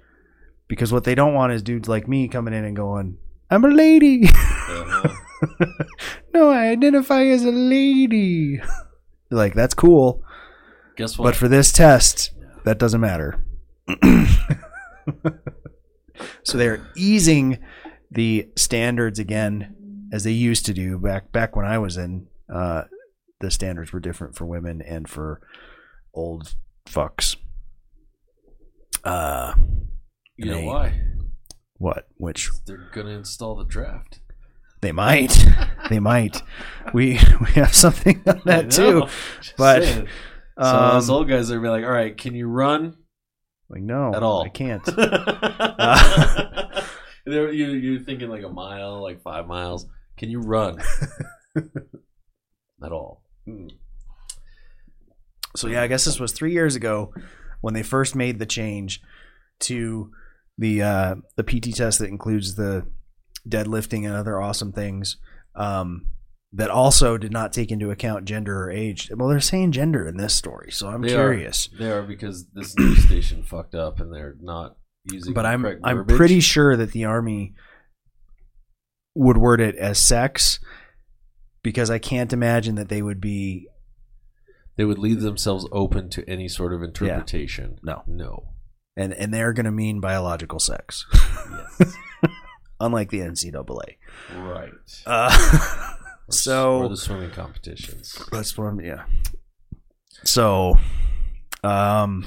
because what they don't want is dudes like me coming in and going, I'm a lady. Uh-huh. no, I identify as a lady. like, that's cool. Guess what? But for this test, that doesn't matter. so they're easing the standards again as they used to do back back when I was in. Uh, the standards were different for women and for old fucks. Uh, you know they- why? what? Which They're gonna install the draft. They might, they might. We we have something on that too. Just but, saying. so Um, those old guys are gonna be like, "All right, can you run like no, at all?" I can't. They're- you you're thinking like a mile, like five miles. Can you run at all? Hmm. So yeah, I guess this was three years ago when they first made the change to the uh, the PT test that includes the deadlifting and other awesome things. Um, that also did not take into account gender or age. Well, they're saying gender in this story, so I'm They curious. Are, they are because this news station fucked up and they're not using. But I'm I'm verbiage. pretty sure that the army would word it as sex because I can't imagine that they would be they would leave themselves open to any sort of interpretation. no. No. and and they're going to mean biological sex, Yes. Unlike the NCAA. right. Uh, or so the swimming competitions. that's what I'm. Yeah. So, um,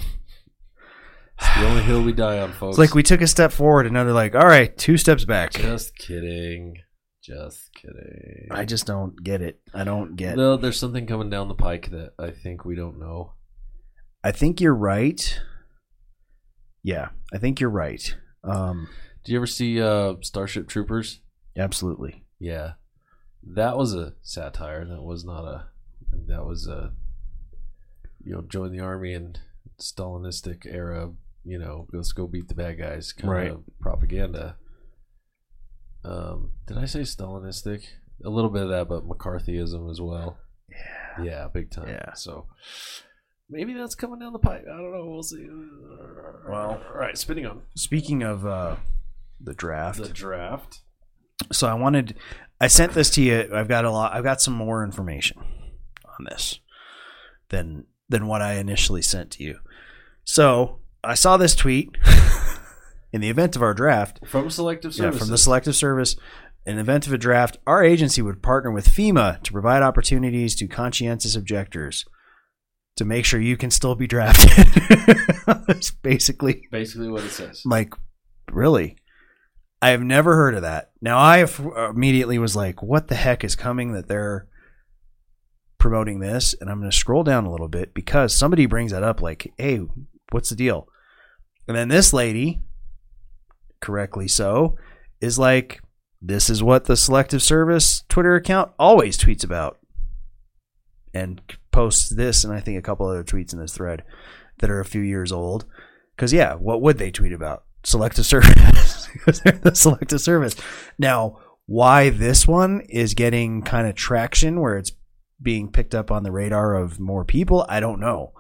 It's the only hill we die on, folks. it's like we took a step forward, and now they're like, "All right, two steps back." Just kidding. Just kidding. I just don't get it. I don't get. No, there's something coming down the pike that I think we don't know. I think you're right. Yeah, I think you're right. Um, Do you ever see uh, Starship Troopers? absolutely. Yeah, that was a satire. That was not a. That was a. You know, join the army and Stalinistic era. You know, let's go beat the bad guys. Kind Right. of propaganda. Um, did I say Stalinistic? A little bit of that, but McCarthyism as well. Yeah. Yeah, big time. Yeah. So maybe that's coming down the pipe. I don't know. We'll see. Well- all right. Spinning on Speaking of uh, the draft, the draft. so I wanted, I sent this to you. I've got a lot. I've got some more information on this than than what I initially sent to you. So I saw this tweet. In the event of our draft, From Selective Yeah, from the Selective Service. In the event of a draft, our agency would partner with FEMA to provide opportunities to conscientious objectors to make sure you can still be drafted. That's basically Basically, what it says. like, really? I have never heard of that. Now, I f- uh, immediately was like, what the heck is coming that they're promoting this? And I'm going to scroll down a little bit because somebody brings that up, like, hey, what's the deal? And then this lady, correctly so, is like, this is what the Selective Service Twitter account always tweets about. And posts this and I think a couple other tweets in this thread that are a few years old. Because, yeah, what would they tweet about? Selective Service. because they're the Selective Service. Now, why this one is getting kind of traction where it's being picked up on the radar of more people, I don't know.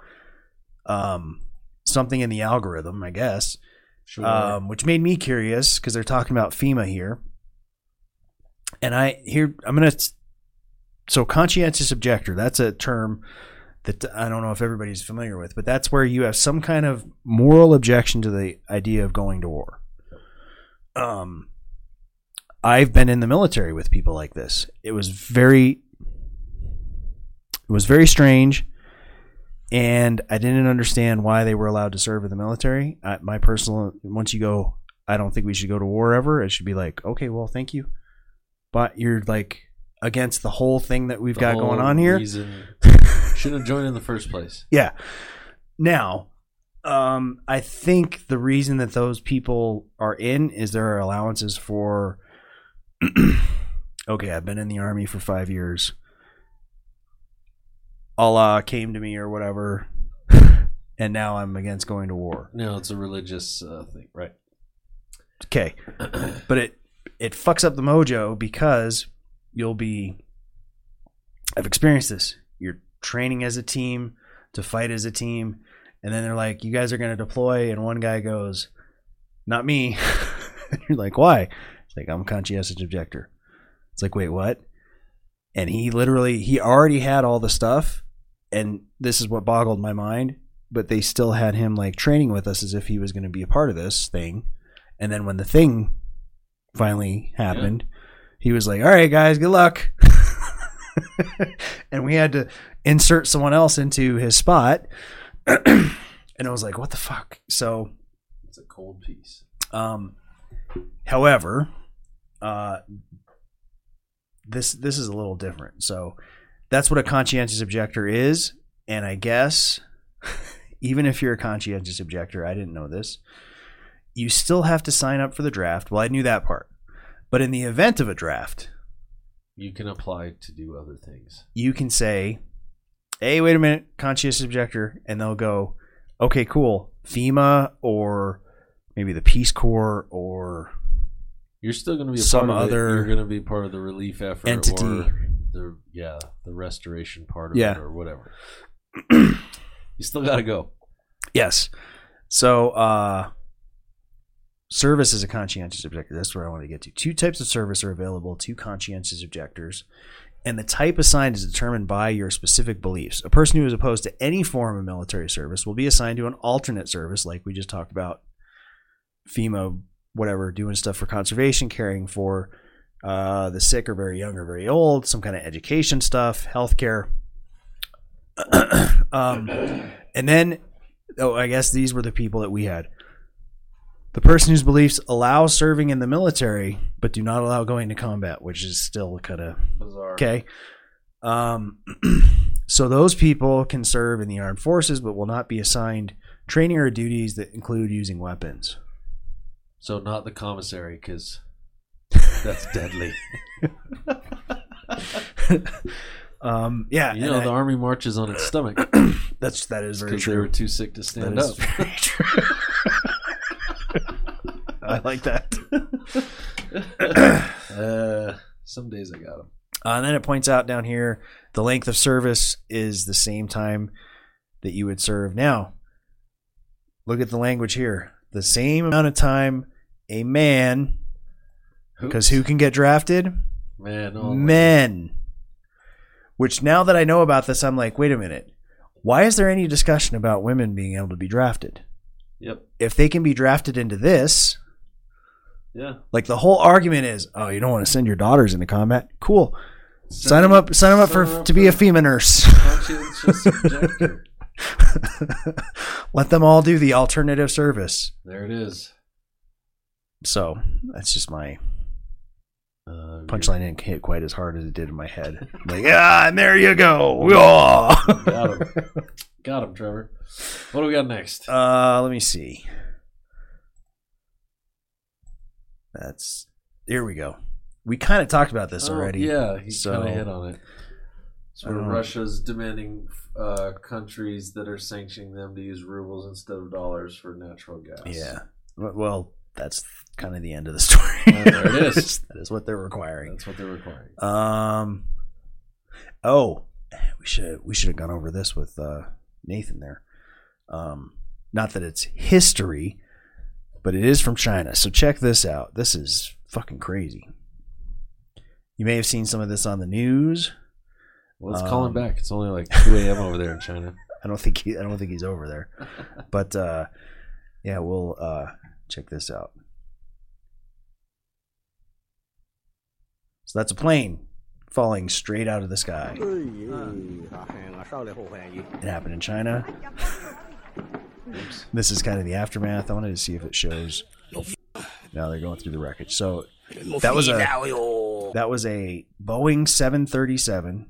Um, something in the algorithm, I guess Sure. um, which made me curious because they're talking about FEMA here. And I here I'm gonna so conscientious objector. That's a term that I don't know if everybody's familiar with, but that's where you have some kind of moral objection to the idea of going to war. Um, I've been in the military with people like this. It was very, it was very strange and I didn't understand why they were allowed to serve in the military. I, my personal, once you go, I don't think we should go to war ever. It should be like, okay, well, thank you, but you're like against the whole thing that we've The got going on here. Shouldn't have joined in the first place. Yeah. Now, um, I think the reason that those people are in is there are allowances for. okay, I've been in the army for five years. Allah came to me or whatever, and now I'm against going to war. No, it's a religious uh, thing, right? Okay, but it it fucks up the mojo because you'll be. I've experienced this. Training as a team to fight as a team, and then they're like, "You guys are going to deploy," and one guy goes, "Not me." You're like, "Why?" It's like, "I'm a conscientious objector." It's like, "Wait, what?" And he literally he already had all the stuff, and this is what boggled my mind. But they still had him like training with us as if he was going to be a part of this thing. And then when the thing finally happened, he was like, "All right, guys, good luck." and we had to insert someone else into his spot. and I was like, "What the fuck?" So, It's a cold piece. um, however, uh, this this is a little different. So that's what a conscientious objector is, and I guess even if you're a conscientious objector, I didn't know this. You still have to sign up for the draft. Well, I knew that part, but in the event of a draft, You can apply to do other things. you can say, "Hey, wait a minute, conscientious objector," and they'll go, "Okay, cool, FEMA or maybe the Peace Corps or You're still going to be Some other. You're going to be part of the relief effort entity. or the yeah the restoration part of Yeah. it or whatever. you still got to go. Yes. So, uh, service is a conscientious objector. That's where I want to get to. Two types of service are available to conscientious objectors and the type assigned is determined by your specific beliefs. A person who is opposed to any form of military service will be assigned to an alternate service, like we just talked about FEMA, whatever, doing stuff for conservation, caring for uh, the sick or very young or very old, some kind of education stuff, healthcare. um, and then, oh, I guess these were the people that we had. The person whose beliefs allow serving in the military, but do not allow going to combat, which is still kind of Bizarre. Okay. Um, so those people can serve in the armed forces, but will not be assigned training or duties that include using weapons. So not the commissary, because that's deadly. Um, yeah, You know, I- the army marches on its stomach that's that is very because they were too sick to stand up. I like that. Uh, some days I got them. Uh, and then it points out down here the length of service is the same time that you would serve now. Look at the language here. The same amount of time a man, because who can get drafted? Man, oh, Men. Which now that I know about this, I'm like, wait a minute. Why is there any discussion about women being able to be drafted? Yep. If they can be drafted into this, Yeah. like the whole argument is, oh, you don't want to send your daughters into combat? Cool. Sign them up. Sign them up for up to be a FEMA nurse. Let them all do the alternative service. There it is. So that's just my Uh, punchline. Didn't hit quite as hard as it did in my head. Like, ah, and there you go. Yeah. Got him. Got him, Trevor. What do we got next? Uh, let me see. That's here we go. We kind of talked about this Oh, already. yeah, he So- kind of hit on it. So. Russia's demanding uh, countries that are sanctioning them to use rubles instead of dollars for natural gas. Yeah. Well, that's kind of the end of the story. Oh, there it is. that is what they're requiring. that's what they're requiring. Um. Oh, we should we should have gone over this with uh, Nathan there. Um, not that it's history, but it is from China. So check this out. This is fucking crazy. You may have seen some of this on the news. Well, let's call him Um, back. It's only like 2 a.m. over there in China. I don't think he, I don't think he's over there. But uh, yeah, we'll uh, check this out. So that's a plane falling straight out of the sky. It happened in China. This is kind of the aftermath. I wanted to see if it shows. Now they're going through the wreckage. So that was a that was a Boeing 737.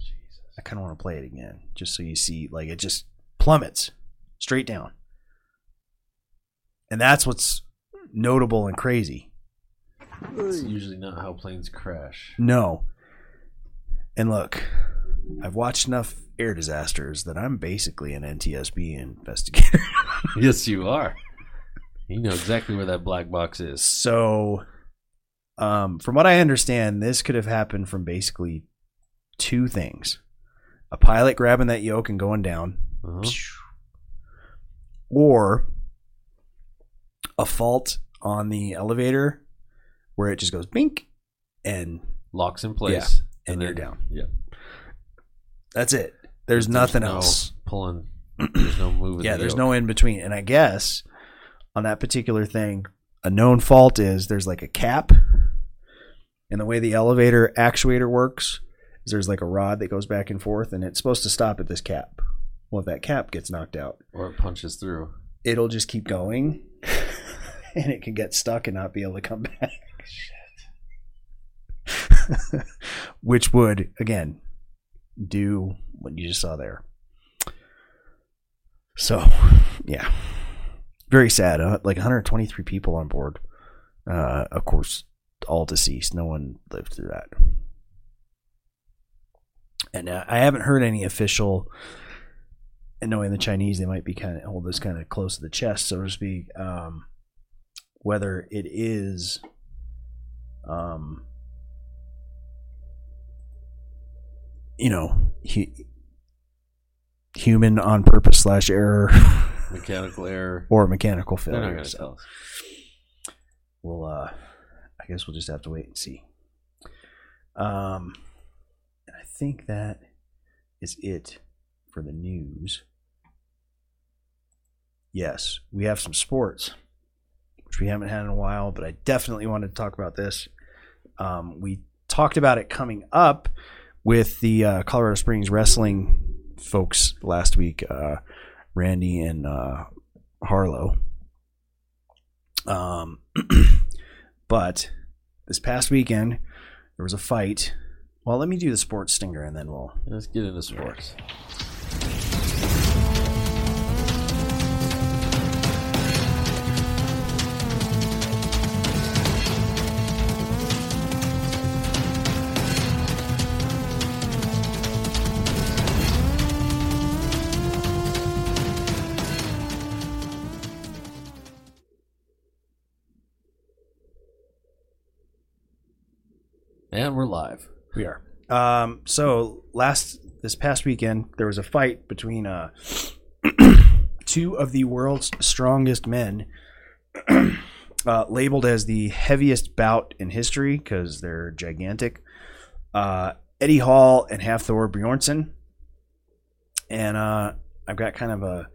I kind of want to play it again, just so you see, like it just plummets straight down, and that's what's notable and crazy. It's usually not how planes crash. No, and look, I've watched enough air disasters that I'm basically an NTSB investigator. yes, you are. You know exactly where that black box is. So, um, from what I understand, this could have happened from basically two things: a pilot grabbing that yoke and going down, Uh-huh. or a fault on the elevator where it just goes bink and Locks in place. and you're down. Yeah. That's it. There's nothing no else. Pulling. There's no moving. Yeah, the there's yoke. no in between. And I guess on that particular thing, a known fault is there's like a cap. And the way the elevator actuator works is there's like a rod that goes back and forth and it's supposed to stop at this cap. Well, if that cap gets knocked out, Or it punches through. it'll just keep going and it can get stuck and not be able to come back. Which would, again, do what you just saw there. So, yeah. Very sad. Uh, like 123 people on board. Uh, of course, all deceased. No one lived through that. And uh, I haven't heard any official and knowing the Chinese, they might be kind of hold this kind of close to the chest, so to speak. Um, whether it is, um, you know, hu- human on purpose slash error Mechanical error. or mechanical They're not failure. going to So tell us. we'll, uh, I guess we'll just have to wait and see. Um, and I think that is it for the news. Yes, we have some sports, which we haven't had in a while, but I definitely wanted to talk about this. Um, we talked about it coming up with the uh, Colorado Springs wrestling folks last week, uh, Randy and uh, Harlow. Um, but this past weekend, there was a fight. Well, let me do the sports stinger and then we'll. Let's get into sports. And we're live. We are. Um, so last this past weekend, there was a fight between uh, two of the world's strongest men, uh, labeled as the heaviest bout in history because they're gigantic. Uh, Eddie Hall and Hafthor Bjornsson, and uh, I've got kind of a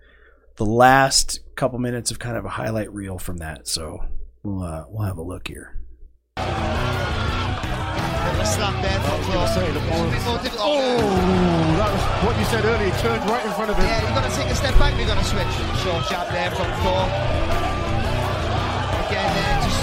the last couple minutes of kind of a highlight reel from that. So we'll uh, we'll have a look here. Slap there from gonna say, the ball- It's a bit more difficult. Oh, that was what you said earlier. He turned right in front of him. Yeah, you've got to take a step back. We're going to switch. Short jab there from Thor. Again, there, just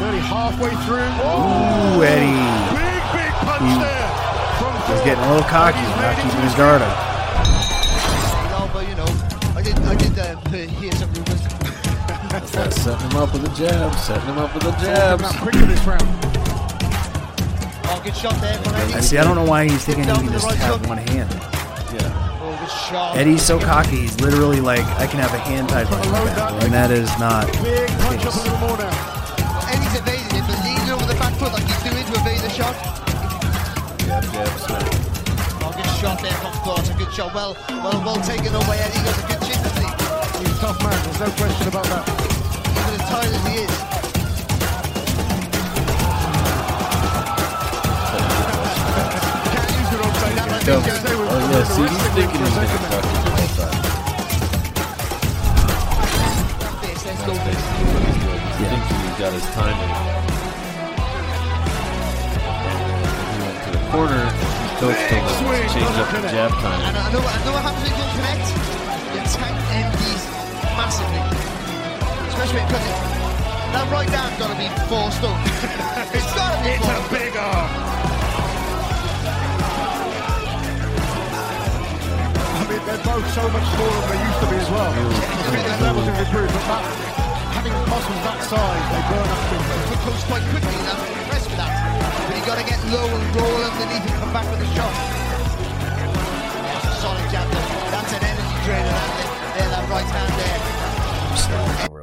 Nearly halfway through. Ooh, Eddie. Big, big punch He- there from He's Thor. getting a little cocky, He's not keeping his the guard up. no, but you know, I did, I did uh, hear some rumors. That's setting him up with a jab, setting him up with a Coming jab. up quick this round. Oh, good shot there from Eddie. I see. I don't know why he's thinking he Down can just have one hand. Yeah. Oh, good shot. Eddie's so cocky. He's literally like, I can have a hand tied behind my back, and that is not. Big punch up a little more now. Eddie's evading it, but leaning over the back foot like he's doing to evade the shot. Jab, jab, smack. Oh, good shot there from Thor. It's a good shot. Well, well, well taken away. Eddie does a good chin to sleep. He's a tough man. There's no question about that. Tired as Oh yeah, see, he's thinking he's gonna let's go. What he's thinking he's got his timing. He went to the corner. His coach told him to change up the jab And timing. I know, I know what happens when you don't connect. You tank empties massively. Especially because it, that right down's got to be four stone. it's got to be It's four a big arm. I mean, they're both so much smaller than they used to be as well. I mean, their levels have improved, but that, having muscles that size, they burn up quickly. Could coach quite quickly and I'm impressed with that. But you got to get low and roll underneath and come back with a shot. That's a solid jab. though. That's an energy drainer. That, there, that right hand there.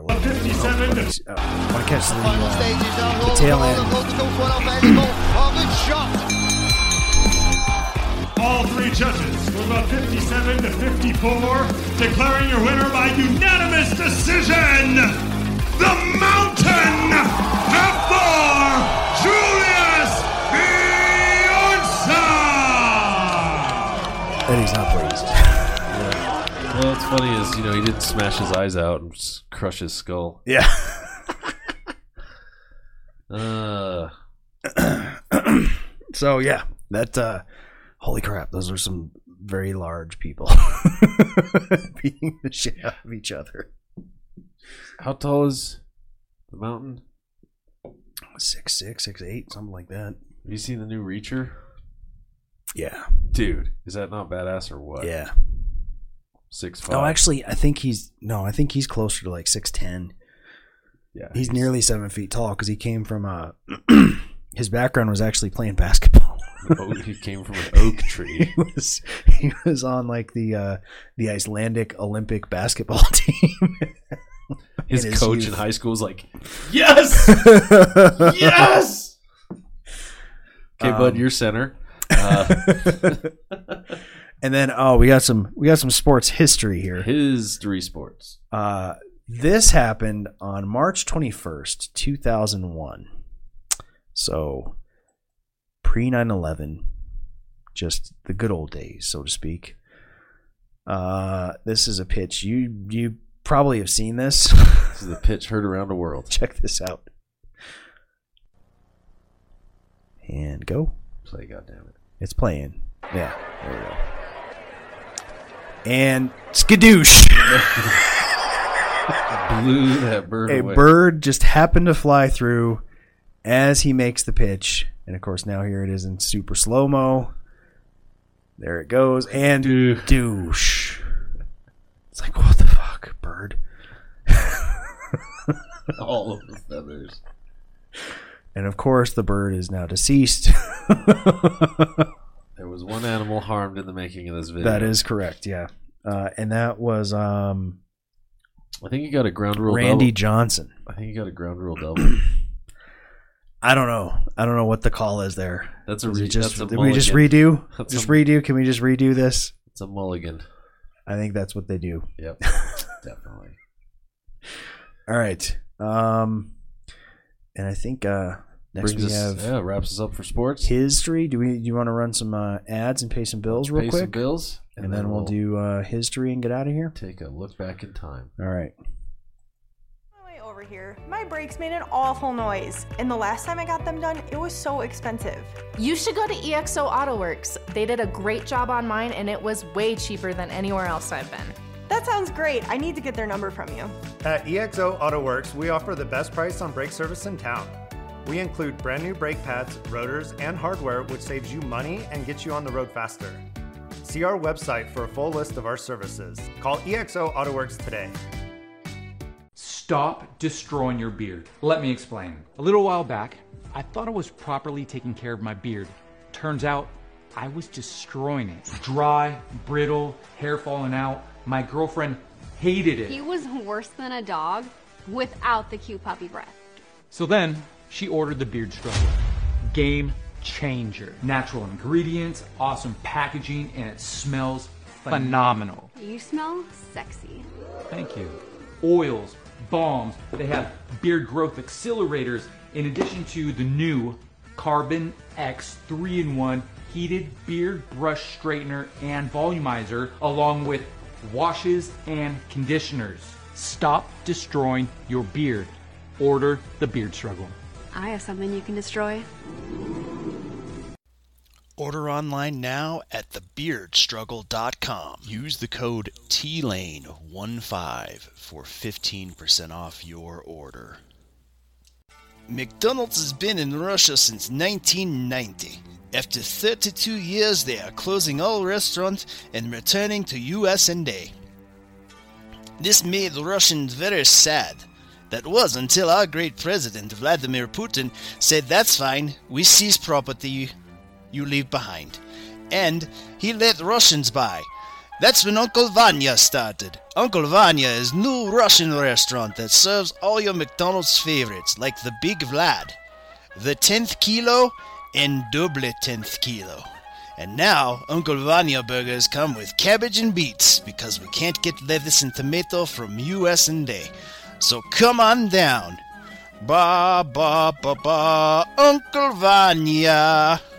Start over a little bit. Oh, I to catch the, Final uh, stages now. Roll, tail end. roll, roll, go for it off Eddie Hall. Good shot. All three judges with about 57 to 54, declaring your winner by unanimous decision, the Mountain Hafthor Julius Bjornsson! he's not pleased. Well, what's funny is you know he didn't smash his eyes out and crush his skull. Yeah. Uh, so yeah, that. uh Holy crap! Those are some very large people beating the shit out of each other. how tall is the mountain? Six six six eight, something like that. Have you seen the new Reacher? Yeah. Dude, is that not badass or what? Yeah. Six five. Oh, actually, I think he's no. I think he's closer to like six ten. yeah, He's nearly seven feet tall because he came from a. his background was actually playing basketball. Oh, he came from an oak tree. he was he was on like the uh the Icelandic Olympic basketball team. His his coach youth. in high school was like, "Yes, yes." Okay, bud, Um, you're center. Uh, and then oh, we got some we got some sports history here. his three sports. Uh This happened on March 21st, 2001. So pre 9 11, just the good old days, so to speak. Uh, this is a pitch. You you probably have seen this. This is the pitch heard around the world. Check this out. And go. Play, goddammit. It's playing. Yeah, there we go. And skadoosh. Blew that bird a away. bird just happened to fly through as he makes the pitch. And of course, now here it is in super slow mo. There it goes. And douche. It's like, what the fuck, bird? All of the feathers. And of course, the bird is now deceased. There was one animal harmed in the making of this video. that is correct, yeah. Uh, and that was um, I think you got a ground rule Randy double. Johnson. I think you got a ground rule double. I don't know. I don't know what the call is there. That's a re- just that's a did we just redo? That's just a- redo? Can we just redo this? It's a mulligan. I think that's what they do. Yep. Definitely. All right. Um, and I think uh, next Brings we us, have yeah, wraps us up for sports. history. Do we? Do you want to run some uh, ads and pay some bills real Pay quick? some bills, and, then, we'll, do uh, history and get out of here. take a look back in time. All right. way over here. My brakes made an awful noise, and the last time I got them done, it was so expensive. You should go to EXO AutoWorks. They did a great job on mine and it was way cheaper than anywhere else I've been. That sounds great. I need to get their number from you. At EXO AutoWorks, we offer the best price on brake service in town. We include brand new brake pads, rotors, and hardware, which saves you money and gets you on the road faster. See our website for a full list of our services. Call EXO AutoWorks today. Stop destroying your beard. Let me explain. A little while back, I thought I was properly taking care of my beard. Turns out, I was destroying it. Dry, brittle, hair falling out. My girlfriend hated it. He was worse than a dog without the cute puppy breath. So then, she ordered the Beard Struggle. Game changer. Natural ingredients, awesome packaging, and it smells phenomenal. You smell sexy. Thank you. Oils, balms, they have beard growth accelerators in addition to the new Carbon X 3 in 1 heated beard brush straightener and volumizer, along with washes and conditioners. Stop destroying your beard. Order the Beard Struggle. I have something you can destroy. Order online now at thebeardstruggle.com. Use the code TLANE15 for 15% off your order. McDonald's has been in Russia since 1990. After 32 years, they are closing all restaurants and returning to US and A. This made Russians very sad. That was until our great president, Vladimir Putin, said, That's fine, we seize property you leave behind. And he let Russians buy. That's when Uncle Vanya started. Uncle Vanya is new Russian restaurant that serves all your McDonald's favorites like the Big Vlad, the 10th kilo, and double 10th kilo. And now Uncle Vanya burgers come with cabbage and beets because we can't get lettuce and tomato from US and A. So come on down. Ba ba ba ba Uncle Vanya.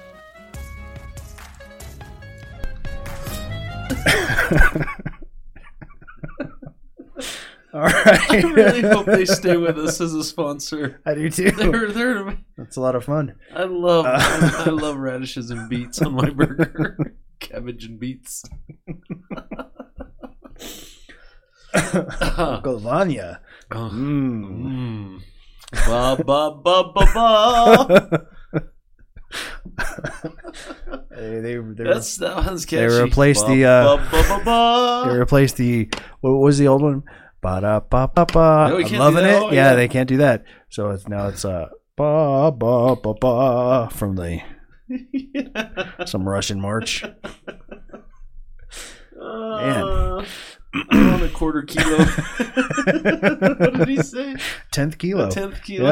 All right. I really hope they stay with us as a sponsor. I do too. They're, they're, That's a lot of fun. I love Uh, I love radishes and beets on my burger. Cabbage and beets. Uncle Vanya. Oh. Mm. Mm. Ba ba ba ba ba. They, they, they, That's that one's catchy. they replaced Ba, the uh, ba, ba, ba, ba. they replaced the what was the old one? Ba da ba ba ba. No, I'm loving it. Oh, yeah, yeah. they can't do that. So it's now it's uh ba ba ba ba from the some Russian march. Uh, I want a quarter kilo. what did he say? Tenth kilo. A tenth kilo.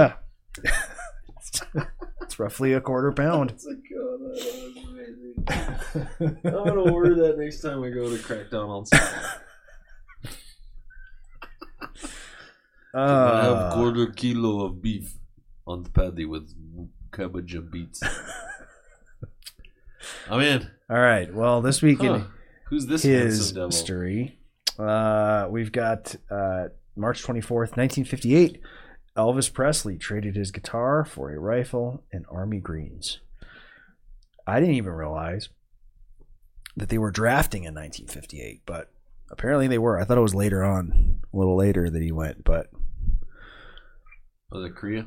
Yeah. it's roughly a quarter pound. It's like, oh, that was amazing. I'm gonna order that next time I go to Crackdonald's. I have Uh, quarter kilo of beef on the patty with cabbage and beets. I'm in. All right. Well, this week Huh. in Who's this his handsome devil? history, uh, we've got uh, March 24th, 1958. Elvis Presley traded his guitar for a rifle and army greens. I didn't even realize that they were drafting in 1958, but apparently they were. I thought it was later on, a little later that he went, but Was it Korea?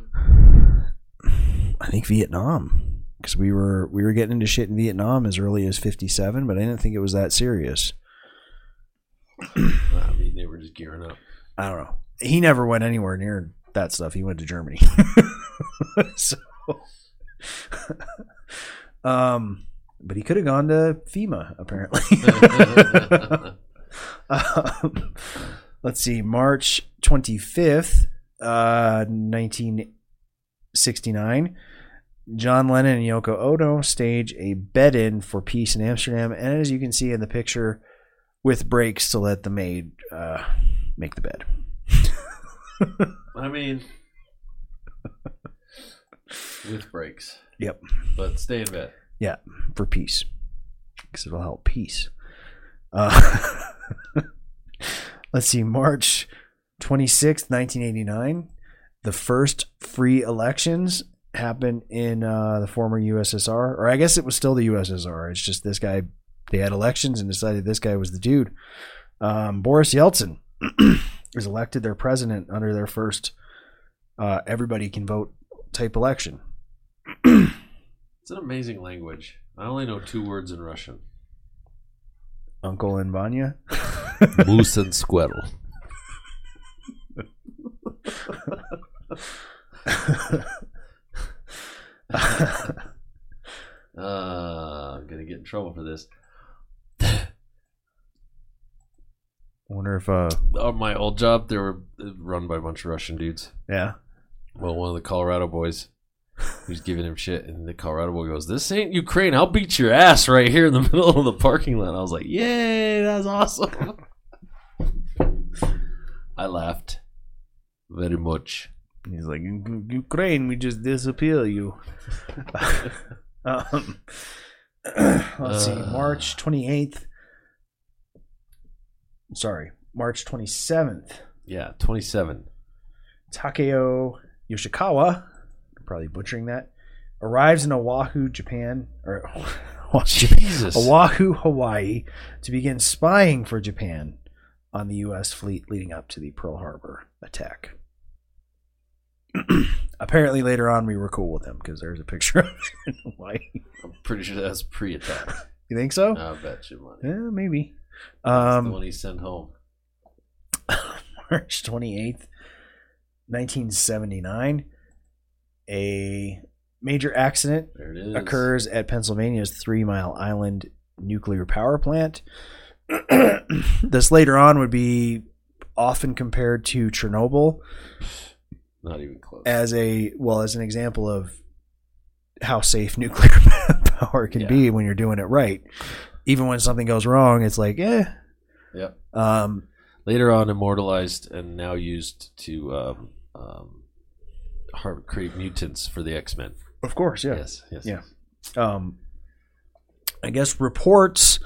I think Vietnam because we were we were getting into shit in Vietnam as early as 57, but I didn't think it was that serious. I mean, they were just gearing up. I don't know. He never went anywhere near that stuff. He went to Germany. so, um, but he could have gone to FEMA apparently. um, let's see, March twenty fifth, uh, nineteen sixty nine. John Lennon and Yoko Ono stage a bed-in for peace in Amsterdam, and as you can see in the picture, with breaks to let the maid uh, make the bed. I mean, with breaks. Yep. But stay in bed. Yeah, for peace, because it'll help peace. Uh, let's see, March twenty sixth, 1989. The first free elections happened in uh, the former USSR, or I guess it was still the USSR. It's just this guy, they had elections and decided this guy was the dude. Um, Boris Yeltsin was elected their president under their first uh, everybody can vote type election. It's an amazing language. I only know two words in Russian. Uncle and Vanya. Moose and squirrel. Uh, I'm gonna get in trouble for this. Wonder if uh my old job, they were run by a bunch of Russian dudes. yeah. Well, one of the Colorado boys, who's giving him shit, and the Colorado boy goes, "This ain't Ukraine. I'll beat your ass right here in the middle of the parking lot." I was like, "Yay, that's awesome!" I laughed very much. He's like "U- U- Ukraine, we just disappear you. um, let's see, Uh. March twenty eighth. Sorry, March twenty seventh. Yeah, twenty-seven. Takeo Yoshikawa, probably butchering that, arrives in Oahu, Japan, or Jesus. Oahu, Hawaii, to begin spying for Japan on the U.S. fleet leading up to the Pearl Harbor attack. Apparently, later on, we were cool with him because there's a picture of him in Hawaii. I'm pretty sure that's pre-attack. You think so? I bet you money. Yeah, maybe. Um, the one he sent home. March 28th, 1979, a major accident There it is. occurs at Pennsylvania's Three Mile Island nuclear power plant. this later on would be often compared to Chernobyl Not even close. as a well as an example of how safe nuclear power can Yeah. be when you're doing it right. Even when something goes wrong, it's like, eh. Yep. Um, Later on, immortalized and now used to um, um, har- create mutants for the X Men. Of course, yeah. Yes, yes. Yeah. Um, I guess reports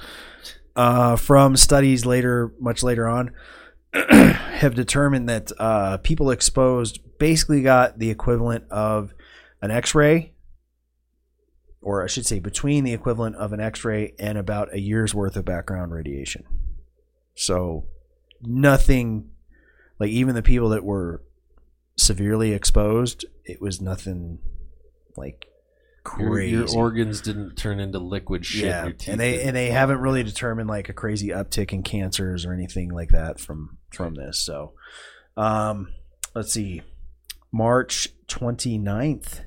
uh, from studies later, much later on, have determined that uh, people exposed basically got the equivalent of an X-ray, or I should say, between the equivalent of an X-ray and about a year's worth of background radiation. So nothing, like even the people that were severely exposed, it was nothing like Your, crazy. your organs didn't turn into liquid shit. yeah, Your teeth and they and they haven't really determined like a crazy uptick in cancers or anything like that from from this. So, um, let's see, March 29th,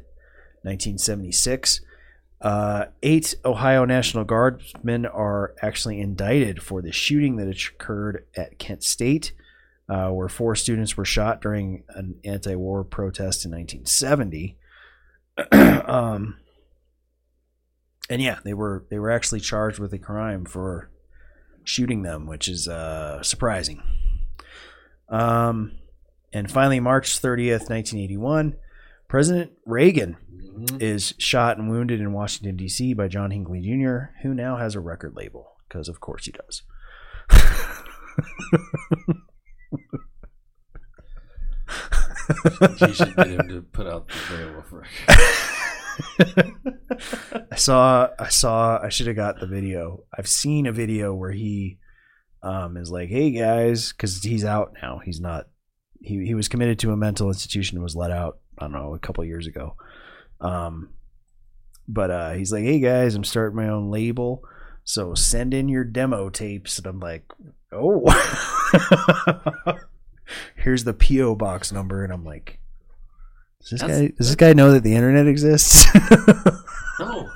1976. Uh, eight Ohio National Guardsmen are actually indicted for the shooting that occurred at Kent State, uh, where four students were shot during an anti-war protest in 1970. um, and yeah, they were they were actually charged with a crime for shooting them, which is uh, surprising. Um, And finally, March 30th, 1981, President Reagan is shot and wounded in Washington, D.C. by John Hinckley Jr., who now has a record label, because of course he does. You should get him to put out the Beowulf record. I saw I saw I should have got the video. I've seen a video where he um is like, "Hey guys," cuz he's out now. He's not he he was committed to a mental institution and was let out, I don't know, a couple years ago. Um but uh he's like, "Hey guys, I'm starting my own label. So send in your demo tapes." And I'm like, "Oh." Here's the PO box number and I'm like, does this That's- guy does this guy know that the internet exists? No.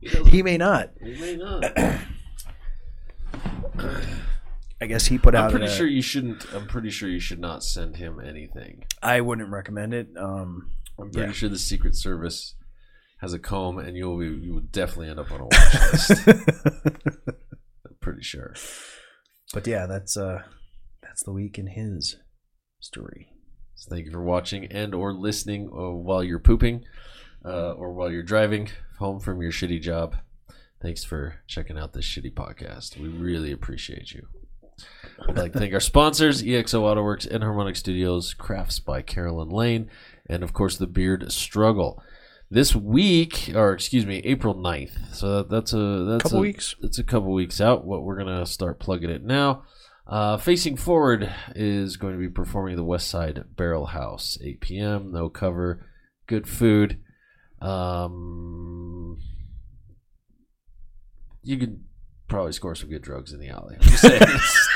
he may not. He may not. I guess he put out I'm pretty a- sure you shouldn't. I'm pretty sure you should not send him anything. I wouldn't recommend it. Um, I'm pretty yeah. sure the Secret Service has a comb, and you'll be you will definitely end up on a watch list. I'm pretty sure. But yeah, that's uh, that's the week in his story. So thank you for watching and or listening uh, while you're pooping uh, or while you're driving home from your shitty job. Thanks for checking out this shitty podcast. We really appreciate you. I'd like to thank our sponsors, EXO AutoWorks and Harmonic Studios, Crafts by Carolyn Lane, and of course the Beard Struggle. This week, or excuse me, April 9th. So that, that's a that's Couple a, weeks. It's a couple weeks out. What we're gonna start plugging it now. Uh, Facing Forward is going to be performing the West Side Barrel House, 8 p.m. No cover, good food. Um, you could probably score some good drugs in the alley.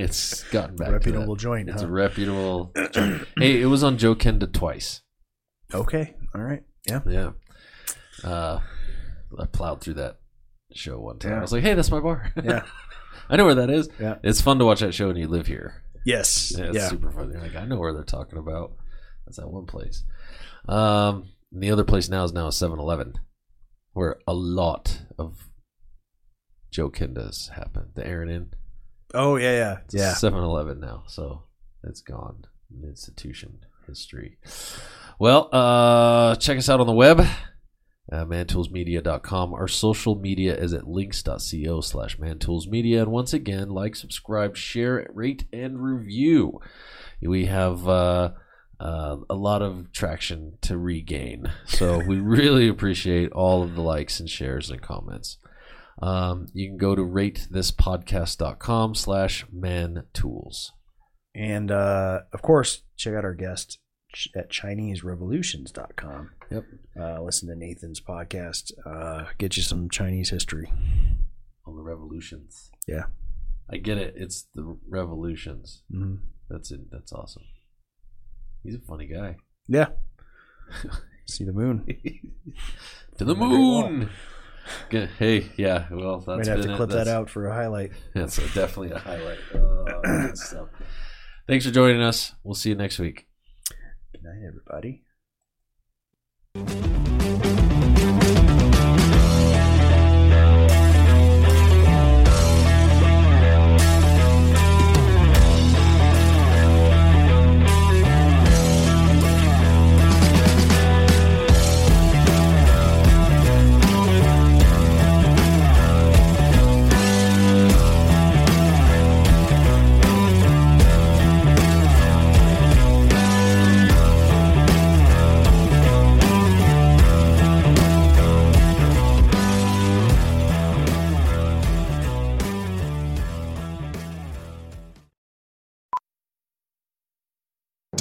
I'm just saying, it's, gotten back. Reputable joint, It's huh? a reputable. joint. Hey, it was on Joe Kenda twice. Okay, all right, yeah, Yeah. Uh, I plowed through that show one time. Yeah. I was like, "Hey, that's my bar." Yeah. I know where that is. Yeah. it's fun to watch that show, and you live here. Yes, Yeah, it's yeah. super fun. You're like, I know where they're talking about. That's that one place. Um, the other place now is now a 7-Eleven, where a lot of Joe Kendas happen. The Aaron Inn. Oh yeah, yeah, It's yeah. 7-Eleven now, so it's gone. Institution history. Well, uh, check us out on the web, uh, mantoolsmedia.com. Our social media is at links.co slash mantoolsmedia. And once again, like, subscribe, share, rate, and review. We have uh, uh, a lot of traction to regain. So we really appreciate all of the likes and shares and comments. Um, you can go to ratethispodcast.com slash man tools. And uh, of course, check out our guest at ChineseRevolutions.com. Yep. Uh, listen to Nathan's podcast. Uh, get you some Chinese history. on the revolutions. Yeah. I get it. It's the revolutions. Mhm. That's it. That's awesome. He's a funny guy. Yeah. See the moon. to the moon. Good. Hey, yeah. Well, that's Might have to it. clip that That's- out for a highlight. That's definitely a highlight. Uh, good stuff. Thanks for joining us. We'll see you next week. Good night, everybody.